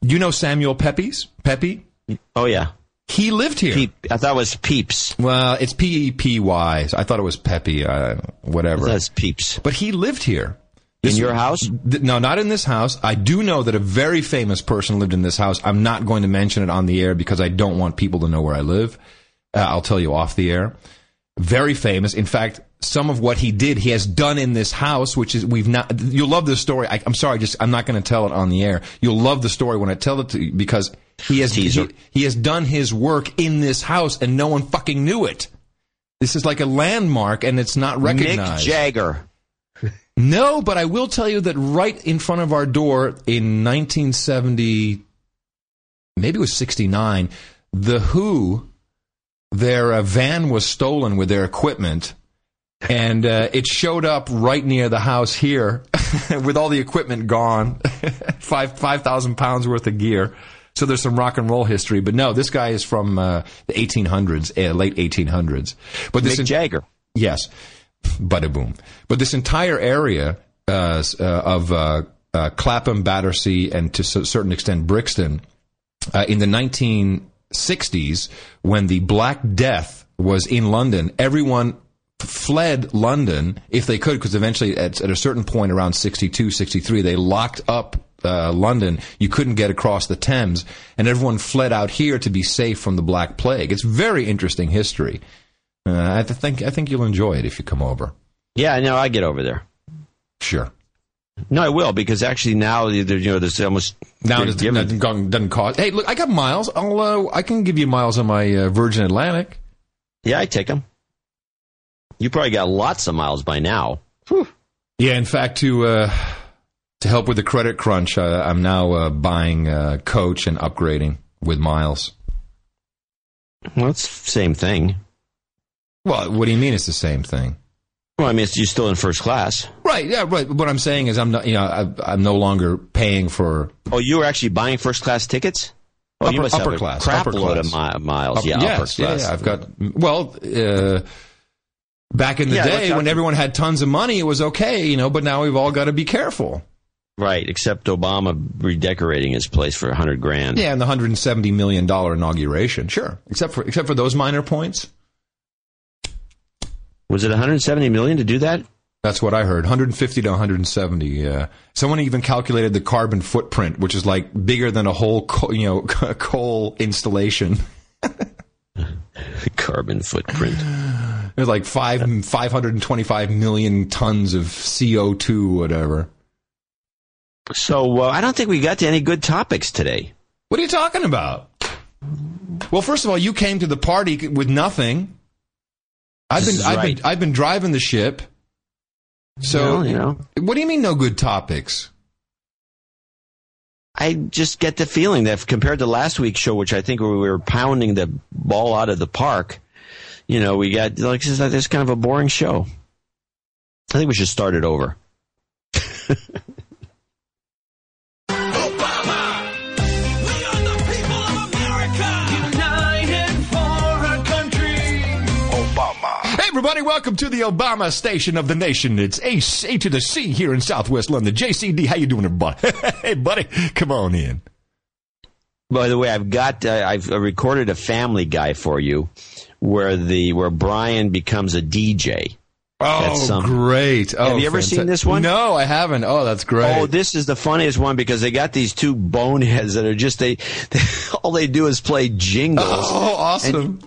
you know Samuel Pepys? Pepe? Oh yeah, He lived here. Peep. I thought it was Peeps. Well, it's P E P Y. I thought it was Peppy, uh, whatever. That's Peeps. but he lived here. In your house? Th- no, not in this house. I do know that a very famous person lived in this house. I'm not going to mention it on the air because I don't want people to know where I live. Uh, I'll tell you off the air. Very famous. In fact, some of what he did, he has done in this house, which is we've not. You'll love this story. I, I'm sorry, just I'm not going to tell it on the air. You'll love the story when I tell it to you because he has he, he has done his work in this house and no one fucking knew it. This is like a landmark and it's not recognized. Mick. Jagger. No, but I will tell you that right in front of our door in 1970, maybe it was 69, The Who, their uh, van was stolen with their equipment. And uh, it showed up right near the house here with all the equipment gone. Five 5,000 pounds worth of gear. So there's some rock and roll history. But no, this guy is from uh, the 1800s, uh, late 1800s. But this Mick is- Jagger. Yes, bada boom. But this entire area uh, uh, of uh, uh, Clapham, Battersea, and to a certain extent Brixton, uh, in the 1960s, when the Black Death was in London, everyone fled London if they could, because eventually, at, at a certain point around 62, 63, they locked up uh, London. You couldn't get across the Thames, and everyone fled out here to be safe from the Black Plague. It's very interesting history. Uh, I think I think you'll enjoy it if you come over. Yeah, no, I get over there. Sure. No, I will because actually now you know there's almost Now it doesn't, doesn't, cost. Hey, look, I got miles. I'll uh, I can give you miles on my uh, Virgin Atlantic. Yeah, I take them. You probably got lots of miles by now. Yeah, in fact, to uh, to help with the credit crunch, uh, I'm now uh, buying uh, Coach and upgrading with miles. Well, it's the same thing. Well, what do you mean? It's the same thing, Well, I mean, it's, you're still in first class. right? Yeah, right. What I'm saying is, I'm not. You know, I, I'm no longer paying for. Oh, you were actually buying first class tickets? Oh, you Upper- must have upper a class, crap upper load class. of mi- miles. Up- yeah, yes, upper yeah, class. yeah, I've got. Well, uh, back in the Yeah, day when everyone had tons of money, it was okay, you know. But now we've all got to be careful. Right, except Obama redecorating his place for a hundred grand. Yeah, and the 170 million dollar inauguration, sure. Except for except for those minor points. Was it 170 million to do that? That's what I heard. 150 to 170. Yeah. Someone even calculated the carbon footprint, which is like bigger than a whole, co- you know, coal installation. Carbon footprint. It's like five 525 million tons of CO2, whatever. So uh, I don't think we got to any good topics today. What are you talking about? Well, first of all, you came to the party with nothing. I've been, I've right. been, I've been driving the ship. So, Well, you know, what do you mean no good topics? I just get the feeling that compared to last week's show, which I think we were pounding the ball out of the park, you know, we got like this is kind of a boring show. I think we should start it over. everybody, welcome to the Obama station of the nation. It's Ace A to the C here in Southwest London. JCD, how you doing, everybody? hey, buddy, come on in. By the way, I've got uh, I've recorded a Family Guy for you, where the where Brian becomes a DJ. Oh, That's some- great. Oh, Have you ever fanta- seen this one? No, I haven't. Oh, that's great. Oh, this is the funniest one because they got these two boneheads that are just they, they all they do is play jingles. Oh, awesome.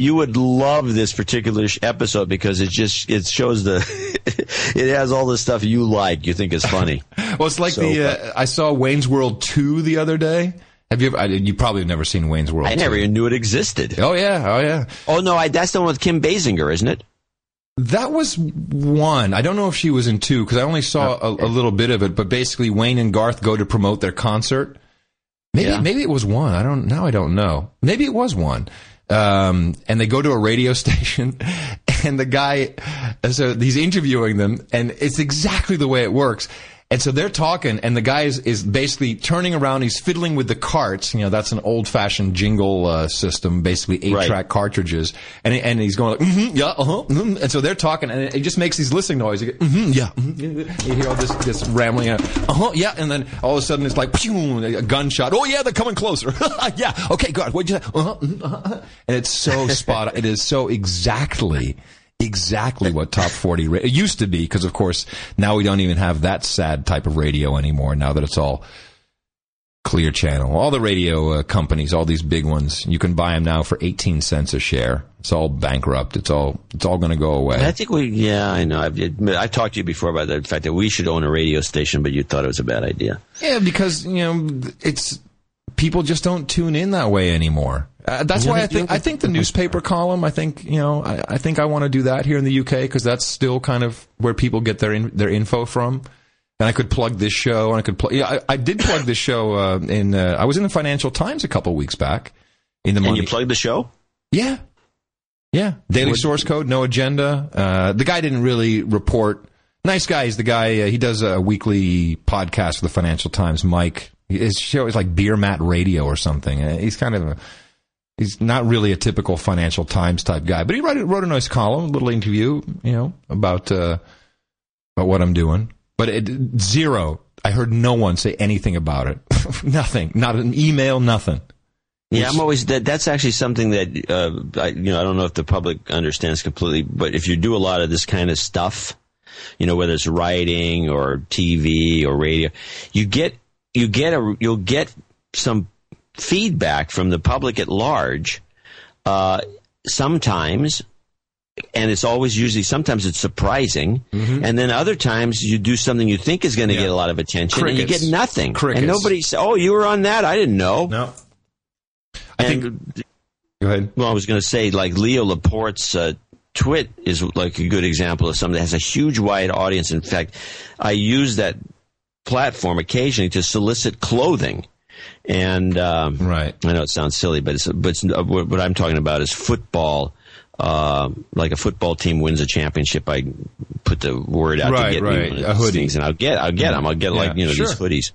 You would love this particular episode because it just it shows the it has all the stuff you like you think is funny. well, it's like so, the, uh, I saw Wayne's World 2 the other day. Have you ever, I, you probably have never seen Wayne's World I 2. never even knew it existed. Oh, yeah. Oh, yeah. Oh no, I, that's the one with Kim Basinger, isn't it? That was one. I don't know if she was in two because I only saw a, a little bit of it. But basically, Wayne and Garth go to promote their concert. Maybe Yeah. maybe it was one. I don't now. I don't know. Maybe it was one. Um, and they go to a radio station, and the guy, so he's interviewing them, and it's exactly the way it works. And so they're talking, and the guy is, is basically turning around. He's fiddling with the carts. You know, that's an old-fashioned jingle uh, system, basically eight-track Right. cartridges. And and he's going like, mm-hmm, yeah, uh-huh, mhm." and so they're talking, and it, it just makes these listening noises. You, mm-hmm, yeah, mhm." you hear all this this rambling, uh huh, yeah, and then all of a sudden it's like, pew, a gunshot. Oh yeah, they're coming closer. yeah, okay, God, What'd you say? Uh-huh, mhm, uh-huh. And it's so spot. on. It is so exactly exactly what top 40 ra- it used to be because of course now we don't even have that sad type of radio anymore now that it's all clear channel all the radio uh, companies all these big ones you can buy them now for 18 cents a share it's all bankrupt it's all it's all going to go away I think we, yeah, I know. I've, I've talked to you before about the fact that we should own a radio station, but you thought it was a bad idea. yeah because you know it's people just don't tune in that way anymore uh, that's why I think I think the newspaper column. I think you know. I, I think I want to do that here in the UK because that's still kind of where people get their in, their info from. And I could plug this show, and I could plug. Yeah, I, I did plug this show uh, in. Uh, I was in the Financial Times a couple weeks back. In the And you plugged the show? yeah, yeah. Daily source code, no agenda. Uh, the guy didn't really report. Nice guy. He's the guy. Uh, he does a weekly podcast for the Financial Times. Mike. His show is like Beer Mat Radio or something. Uh, he's kind of a, he's not really a typical Financial Times type guy, but he wrote, wrote a nice column, a little interview, you know, about uh, about what I'm doing. But it, zero. I heard no one say anything about it. nothing. Not an email. Nothing. Yeah, I'm always that. That's actually something that uh, I, you know. I don't know if the public understands completely, but if you do a lot of this kind of stuff, you know, whether it's writing or TV or radio, you get you get a you'll get some feedback from the public at large. Uh, sometimes, and it's always usually sometimes it's surprising, and then other times you do something you think is going to Mm-hmm. Yeah. get a lot of attention, and you get nothing, Crickets. and nobody. says oh, you were on that? I didn't know. No. I think. Go ahead. well, I was going to say, like Leo Laporte's uh, Twit is like a good example of something that has a huge wide audience. In fact, I use that platform occasionally to solicit clothing. And um, Right. I know it sounds silly, but it's, but it's, uh, what I'm talking about is football. Uh, like a football team wins a championship, I put the word out Right, to get right. me one these things, and I'll get, I'll get them. I'll get like you know sure. these hoodies.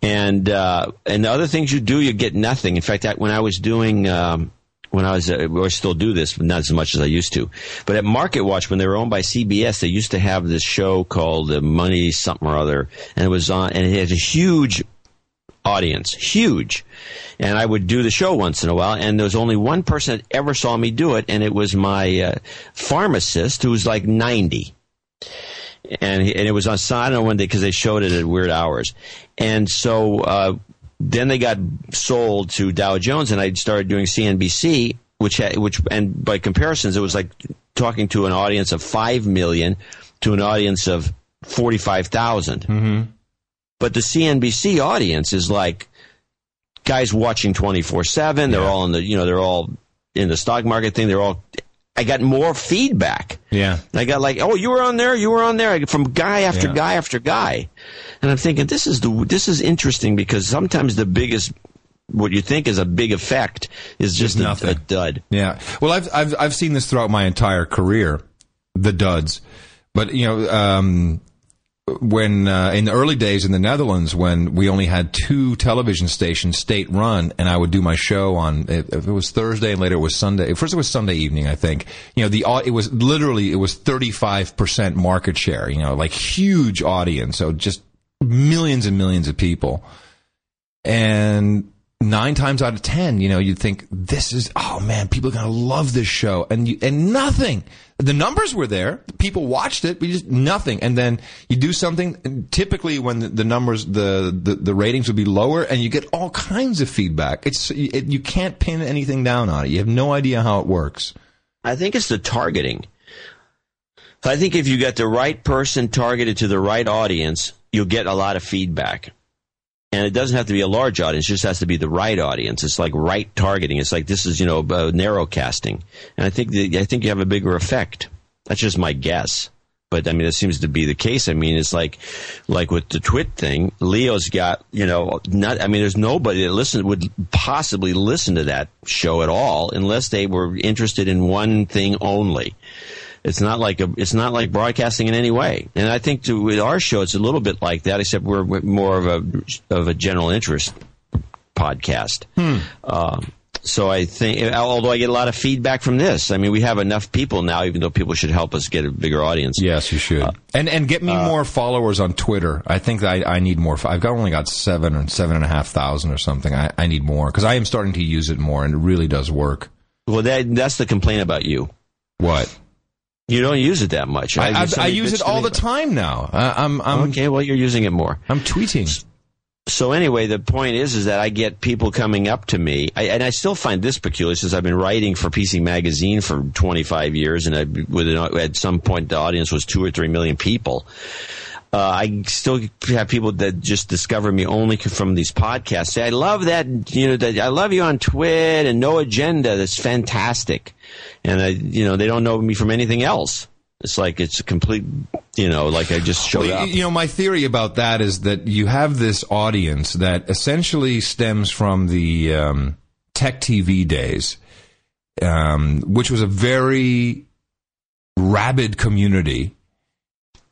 And uh, and the other things you do, you get nothing. In fact, that, when I was doing. Um, when I was, uh, or I still do this, but not as much as I used to. But at Market Watch, when they were owned by CBS, they used to have this show called uh, Money Something or Other, and it was on, and it had a huge audience, huge. And I would do the show once in a while, and there was only one person that ever saw me do it, and it was my uh, pharmacist who was like 90 and and it was on know when they because they showed it at weird hours, and so uh, then they got sold to Dow Jones, and I started doing CNBC, which had, which and by comparisons, it was like talking to an audience of five million to an audience of forty five Mm-hmm. But the CNBC audience is like guys watching twenty four seven. They're all in the you know they're all in the stock market thing. They're all. I got more feedback. Yeah. I got like, oh, you were on there, you were on there, from guy after Yeah. guy after guy, and I'm thinking this is the this is interesting because sometimes the biggest what you think is a big effect is just a, a dud. Yeah. Well, I've I've I've seen this throughout my entire career, the duds. But you know, um, when uh, in the early days in the Netherlands, when we only had two television stations, state run, and I would do my show on if it was Thursday and later it was Sunday. First it was Sunday evening, I think. You know, the it was literally it was thirty five percent market share. You know, like huge audience, so just millions and millions of people and nine times out of ten, you know, you'd think this is oh man, people are gonna love this show, and you and nothing. The numbers were there, people watched it, but just nothing. And then you do something. Typically, when the, the numbers, the, the the ratings would be lower, and you get all kinds of feedback. It's it, you can't pin anything down on it. You have no idea how it works. I think it's the targeting. I think if you get the right person targeted to the right audience, you'll get a lot of feedback. And it doesn't have to be a large audience; it just has to be the right audience. It's like right targeting. It's like this is you know uh, narrow casting, and I think the, I think you have a bigger effect. That's just my guess, but I mean it seems to be the case. I mean it's like like with the Twit thing, Leo's got you know not. I mean there's nobody that listen would possibly listen to that show at all unless they were interested in one thing only. It's not like a, it's not like broadcasting in any way. And I think to, with our show, it's a little bit like that, except we're more of a of a general interest podcast. Uh, so I think, although I get a lot of feedback from this, I mean, we have enough people now, even though people should help us get a bigger audience. Yes, you should. Uh, and and get me uh, more followers on Twitter. I think I I need more. I've got only got seven and seven and a half thousand or something. I, I need more because I am starting to use it more, and it really does work. Well, that that's the complaint about you. What? You don't use it that much. I, I, I use it all the time now. I, I'm I'm Okay, well, you're using it more. I'm tweeting. so anyway, the point is, is that I get people coming up to me, I, and I still find this peculiar since I've been writing for PC Magazine for 25 years, and I, with an, at some point the audience was two or three million people. Uh, I still have people that just discover me only from these podcasts. Say, I love that, you know, that I love you on Twitter and No Agenda. That's fantastic. And I, you know, they don't know me from anything else. It's like it's a complete, you know, like I just showed Well, up. you, you know, my theory about that is that you have this audience that essentially stems from the um, tech TV days, um, which was a very rabid community.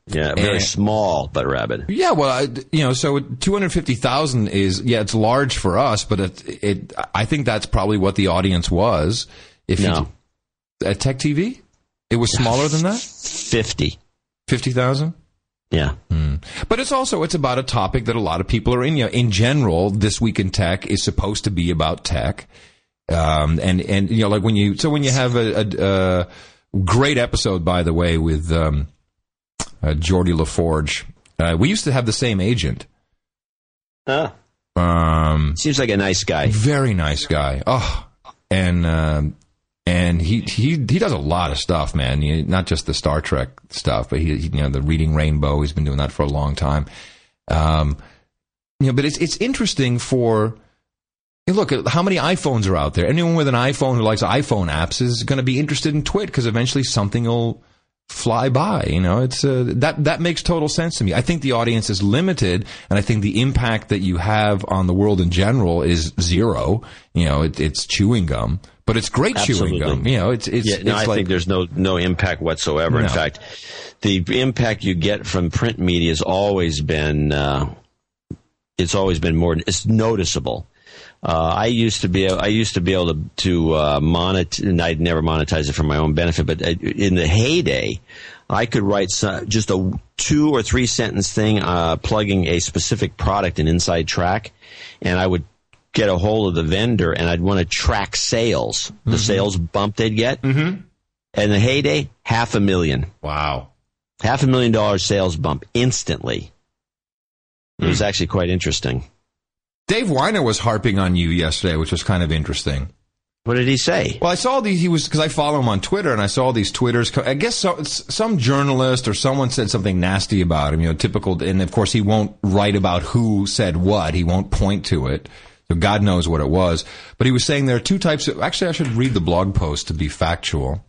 Yeah, very And- small but rabid. Yeah, well, I, you know, so two hundred fifty thousand is yeah, it's large for us, but it, it I think that's probably what the audience was. If No. you, at Tech TV, it was smaller than that, 50. fifty thousand. Yeah. But it's also it's about a topic that a lot of people are in. You know, in general, this week in tech is supposed to be about tech, um, and and you know, like when you so when you have a, a, a great episode, by the way, with um, uh, Geordi La Forge. Uh, we used to have the same agent. Um, Seems like a nice guy. very nice guy. Oh, and um, and he he he does a lot of stuff, man. You not just the Star Trek stuff, but he, he you know the Reading Rainbow. He's been doing that for a long time. Um, you know, but it's it's interesting for Look at how many iPhones are out there. Anyone with an iPhone who likes iPhone apps is going to be interested in Twit because eventually something will fly by. You know, it's uh, that that makes total sense to me. I think the audience is limited, and I think the impact that you have on the world in general is zero. You know, it, it's chewing gum, but it's great chewing gum. You know, it's it's, Yeah, no, it's I like think there's no no impact whatsoever. In fact, the impact you get from print media has always been uh, it's always been more it's noticeable. Uh, I used to be I used to be able to to uh, monetize, and I'd never monetize it for my own benefit. But uh, in the heyday, I could write so- just a two or three sentence thing uh, plugging a specific product in Inside Track, and I would get a hold of the vendor and I'd want to track sales, the sales bump they'd get. Mm-hmm. And the heyday, half a million, wow. half a million dollar sales bump instantly. It was actually quite interesting. Dave Winer was harping on you yesterday, which was kind of interesting. What did he say? Well, I saw these. He was because I follow him on Twitter, and I saw these twitters. I guess so, some journalist or someone said something nasty about him. You know, typical. And of course, he won't write about who said what. He won't point to it. So God knows what it was. But he was saying there are two types of. Actually, I should read the blog post to be factual.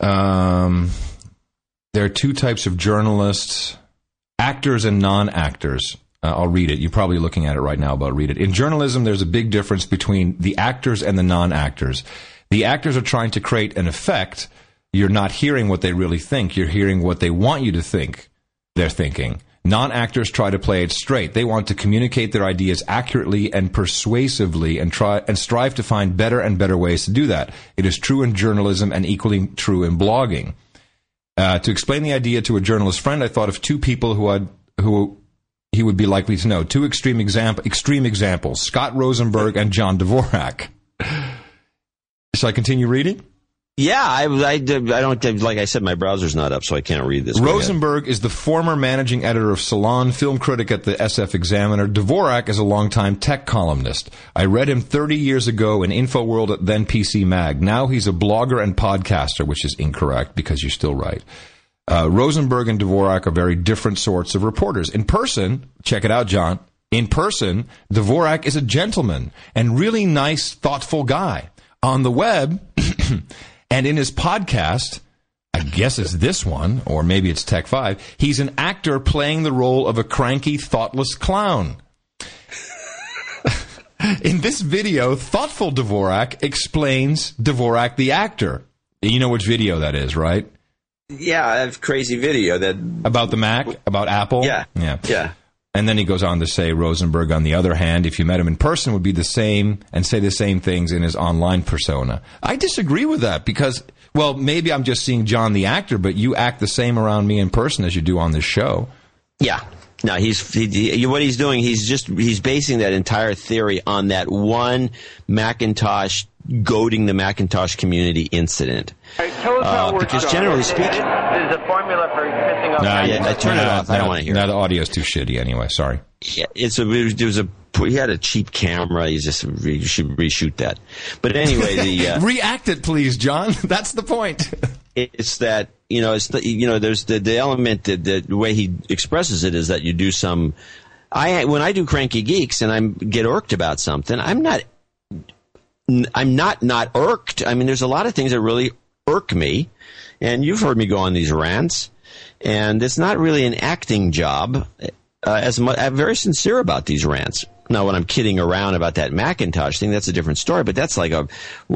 Um, there are two types of journalists: actors and non-actors. Uh, I'll read it. You're probably looking at it right now, but I'll read it. In journalism, there's a big difference between the actors and the non-actors. The actors are trying to create an effect. You're not hearing what they really think. You're hearing what they want you to think they're thinking. Non-actors try to play it straight. They want to communicate their ideas accurately and persuasively and try and strive to find better and better ways to do that. It is true in journalism and equally true in blogging. Uh, to explain the idea to a journalist friend, I thought of two people who had who he would be likely to know. Two extreme example extreme examples: Scott Rosenberg and John Dvorak. Shall I continue reading? Yeah, I, I, I don't, like I said, my browser's not up, so I can't read this. Rosenberg is the former managing editor of Salon, film critic at the SF Examiner. Dvorak is a longtime tech columnist. I read him 30 years ago in InfoWorld at then PC Mag. Now he's a blogger and podcaster, which is incorrect because you're still right. Uh, Rosenberg and Dvorak are very different sorts of reporters. In person, check it out, John. In person, Dvorak is a gentleman and really nice, thoughtful guy. On the web and in his podcast, I guess it's this one, or maybe it's Tech 5, he's an actor playing the role of a cranky, thoughtless clown. in this video, thoughtful Dvorak explains Dvorak the actor. You know which video that is, right? Yeah, I have crazy video that. About the Mac, about Apple. Yeah, yeah, yeah. And then he goes on to say Rosenberg, on the other hand, if you met him in person, would be the same and say the same things in his online persona. I disagree with that because, well, maybe I'm just seeing John the actor, but you act the same around me in person as you do on this show. Yeah. No, he's he, he- what he's doing. He's just he's basing that entire theory on that one Macintosh goading the Macintosh community incident. All right, tell us how Uh, because John. generally This speaking- is a formula for pissing off. Nah, yeah, Macintosh. turn it off. I don't wanna hear Now it. the audio's too shitty anyway. Sorry. Yeah, it's a it was a he had a cheap camera. He's just you should reshoot that. But anyway, the uh, React it, please, John. That's the point. it's that you know it's the, you know there's the the element that the, the way he expresses it is that you do some I when I do cranky geeks and I get irked about something I'm not I'm not not irked. I mean there's a lot of things that really irk me. And you've heard me go on these rants. And it's not really an acting job uh, as much I'm very sincere about these rants. Now when I'm kidding around about that Macintosh thing that's a different story but that's like a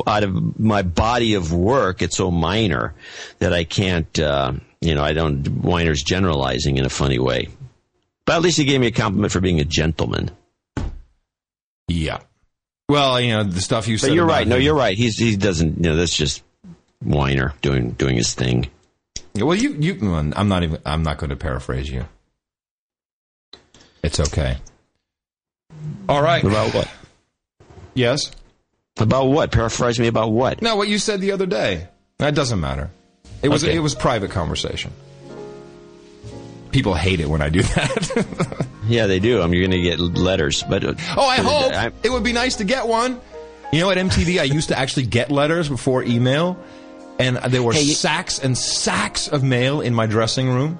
out of my body of work it's so minor that I can't uh, you know I don't Winer's generalizing in a funny way. But at least he gave me a compliment for being a gentleman. Yeah. Well, you know the stuff you said. but you're right no you're right he's he doesn't you know that's just Winer doing doing his thing Well, you you. I'm not even. I'm not going to paraphrase you. It's okay. All right. about what Yes. about what paraphrase me about what No, what you said the other day. That doesn't matter. It was Okay. it was private conversation. People hate it when I do that. yeah they do I'm you're going to get letters but uh, oh, I hope I- it would be nice to get one. You know, at MTV, I used to actually get letters before email, and there were Hey, sacks and sacks of mail in my dressing room.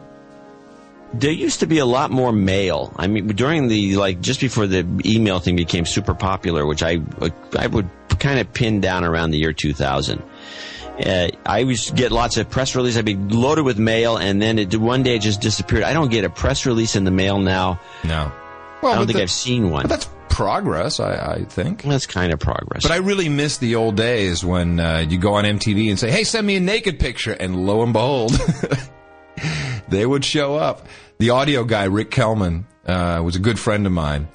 there used to be a lot more mail. I mean, during the like just before the email thing became super popular, which I I would kind of pin down around the year 2000. Uh, I used to get lots of press releases. I'd be loaded with mail, and then it, one day it just disappeared. I don't get a press release in the mail now. No. I don't think the- I've seen one. but that's progress, I, I think. That's kind of progress. But I really miss the old days when uh, you go on MTV and say, "Hey, send me a naked picture," and lo and behold, they would show up. The audio guy, Rick Kelman, uh, was a good friend of mine.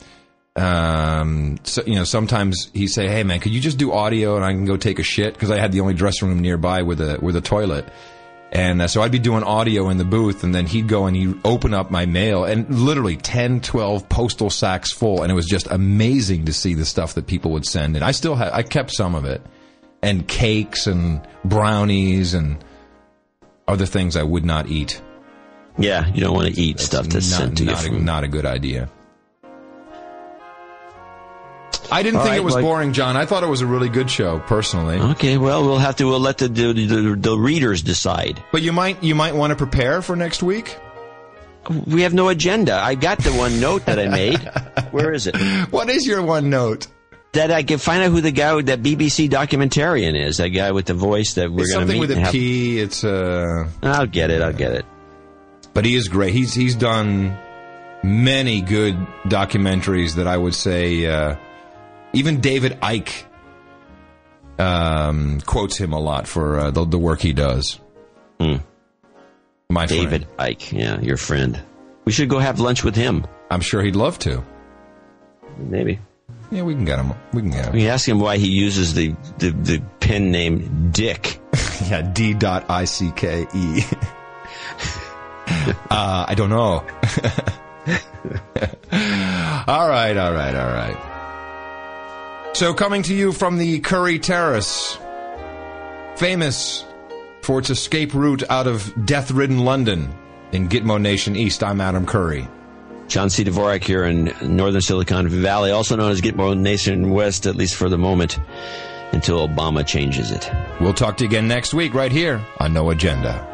Um, so, you know, sometimes he'd say, "Hey, man, could you just do audio and I can go take a shit?" Because I had the only dressing room nearby with a with a toilet. And uh, so I'd be doing audio in the booth, and then he'd go and he'd open up my mail, and literally 10, 12 postal sacks full. And it was just amazing to see the stuff that people would send. And I still had, I kept some of it, and cakes and brownies and other things I would not eat. yeah, you don't want to eat stuff that's not, sent to you not, a, not a good idea. I didn't All think right, it was like- boring, John. I thought it was a really good show, personally. Okay, well, we'll have to. We'll let the the, the, the readers decide. But you might you might want to prepare for next week. We have no agenda. I got the one note that I made. Where is it? What is your one note? That I can find out who the guy, that BBC documentarian is. That guy with the voice that we're going to something with a have- P. It's uh, I'll get it. I'll get it. but he is great. He's he's done many good documentaries that I would say. Uh, even David Icke um, quotes him a lot for uh, the, the work he does. Hmm. My David friend. Icke, yeah, your friend. We should go have lunch with him. I'm sure he'd love to. Maybe. Yeah, we can get him. We can get him. We ask him why he uses the the, the pen name Dick. Yeah, D. Dot I C K E. uh, I don't know. all right, all right, all right. So, coming to you from the Curry Terrace, famous for its escape route out of death-ridden London in Gitmo Nation East. I'm Adam Curry. John C. Dvorak here in northern Silicon Valley, also known as Gitmo Nation West, at least for the moment, until Obama changes it. We'll talk to you again next week, right here on No Agenda.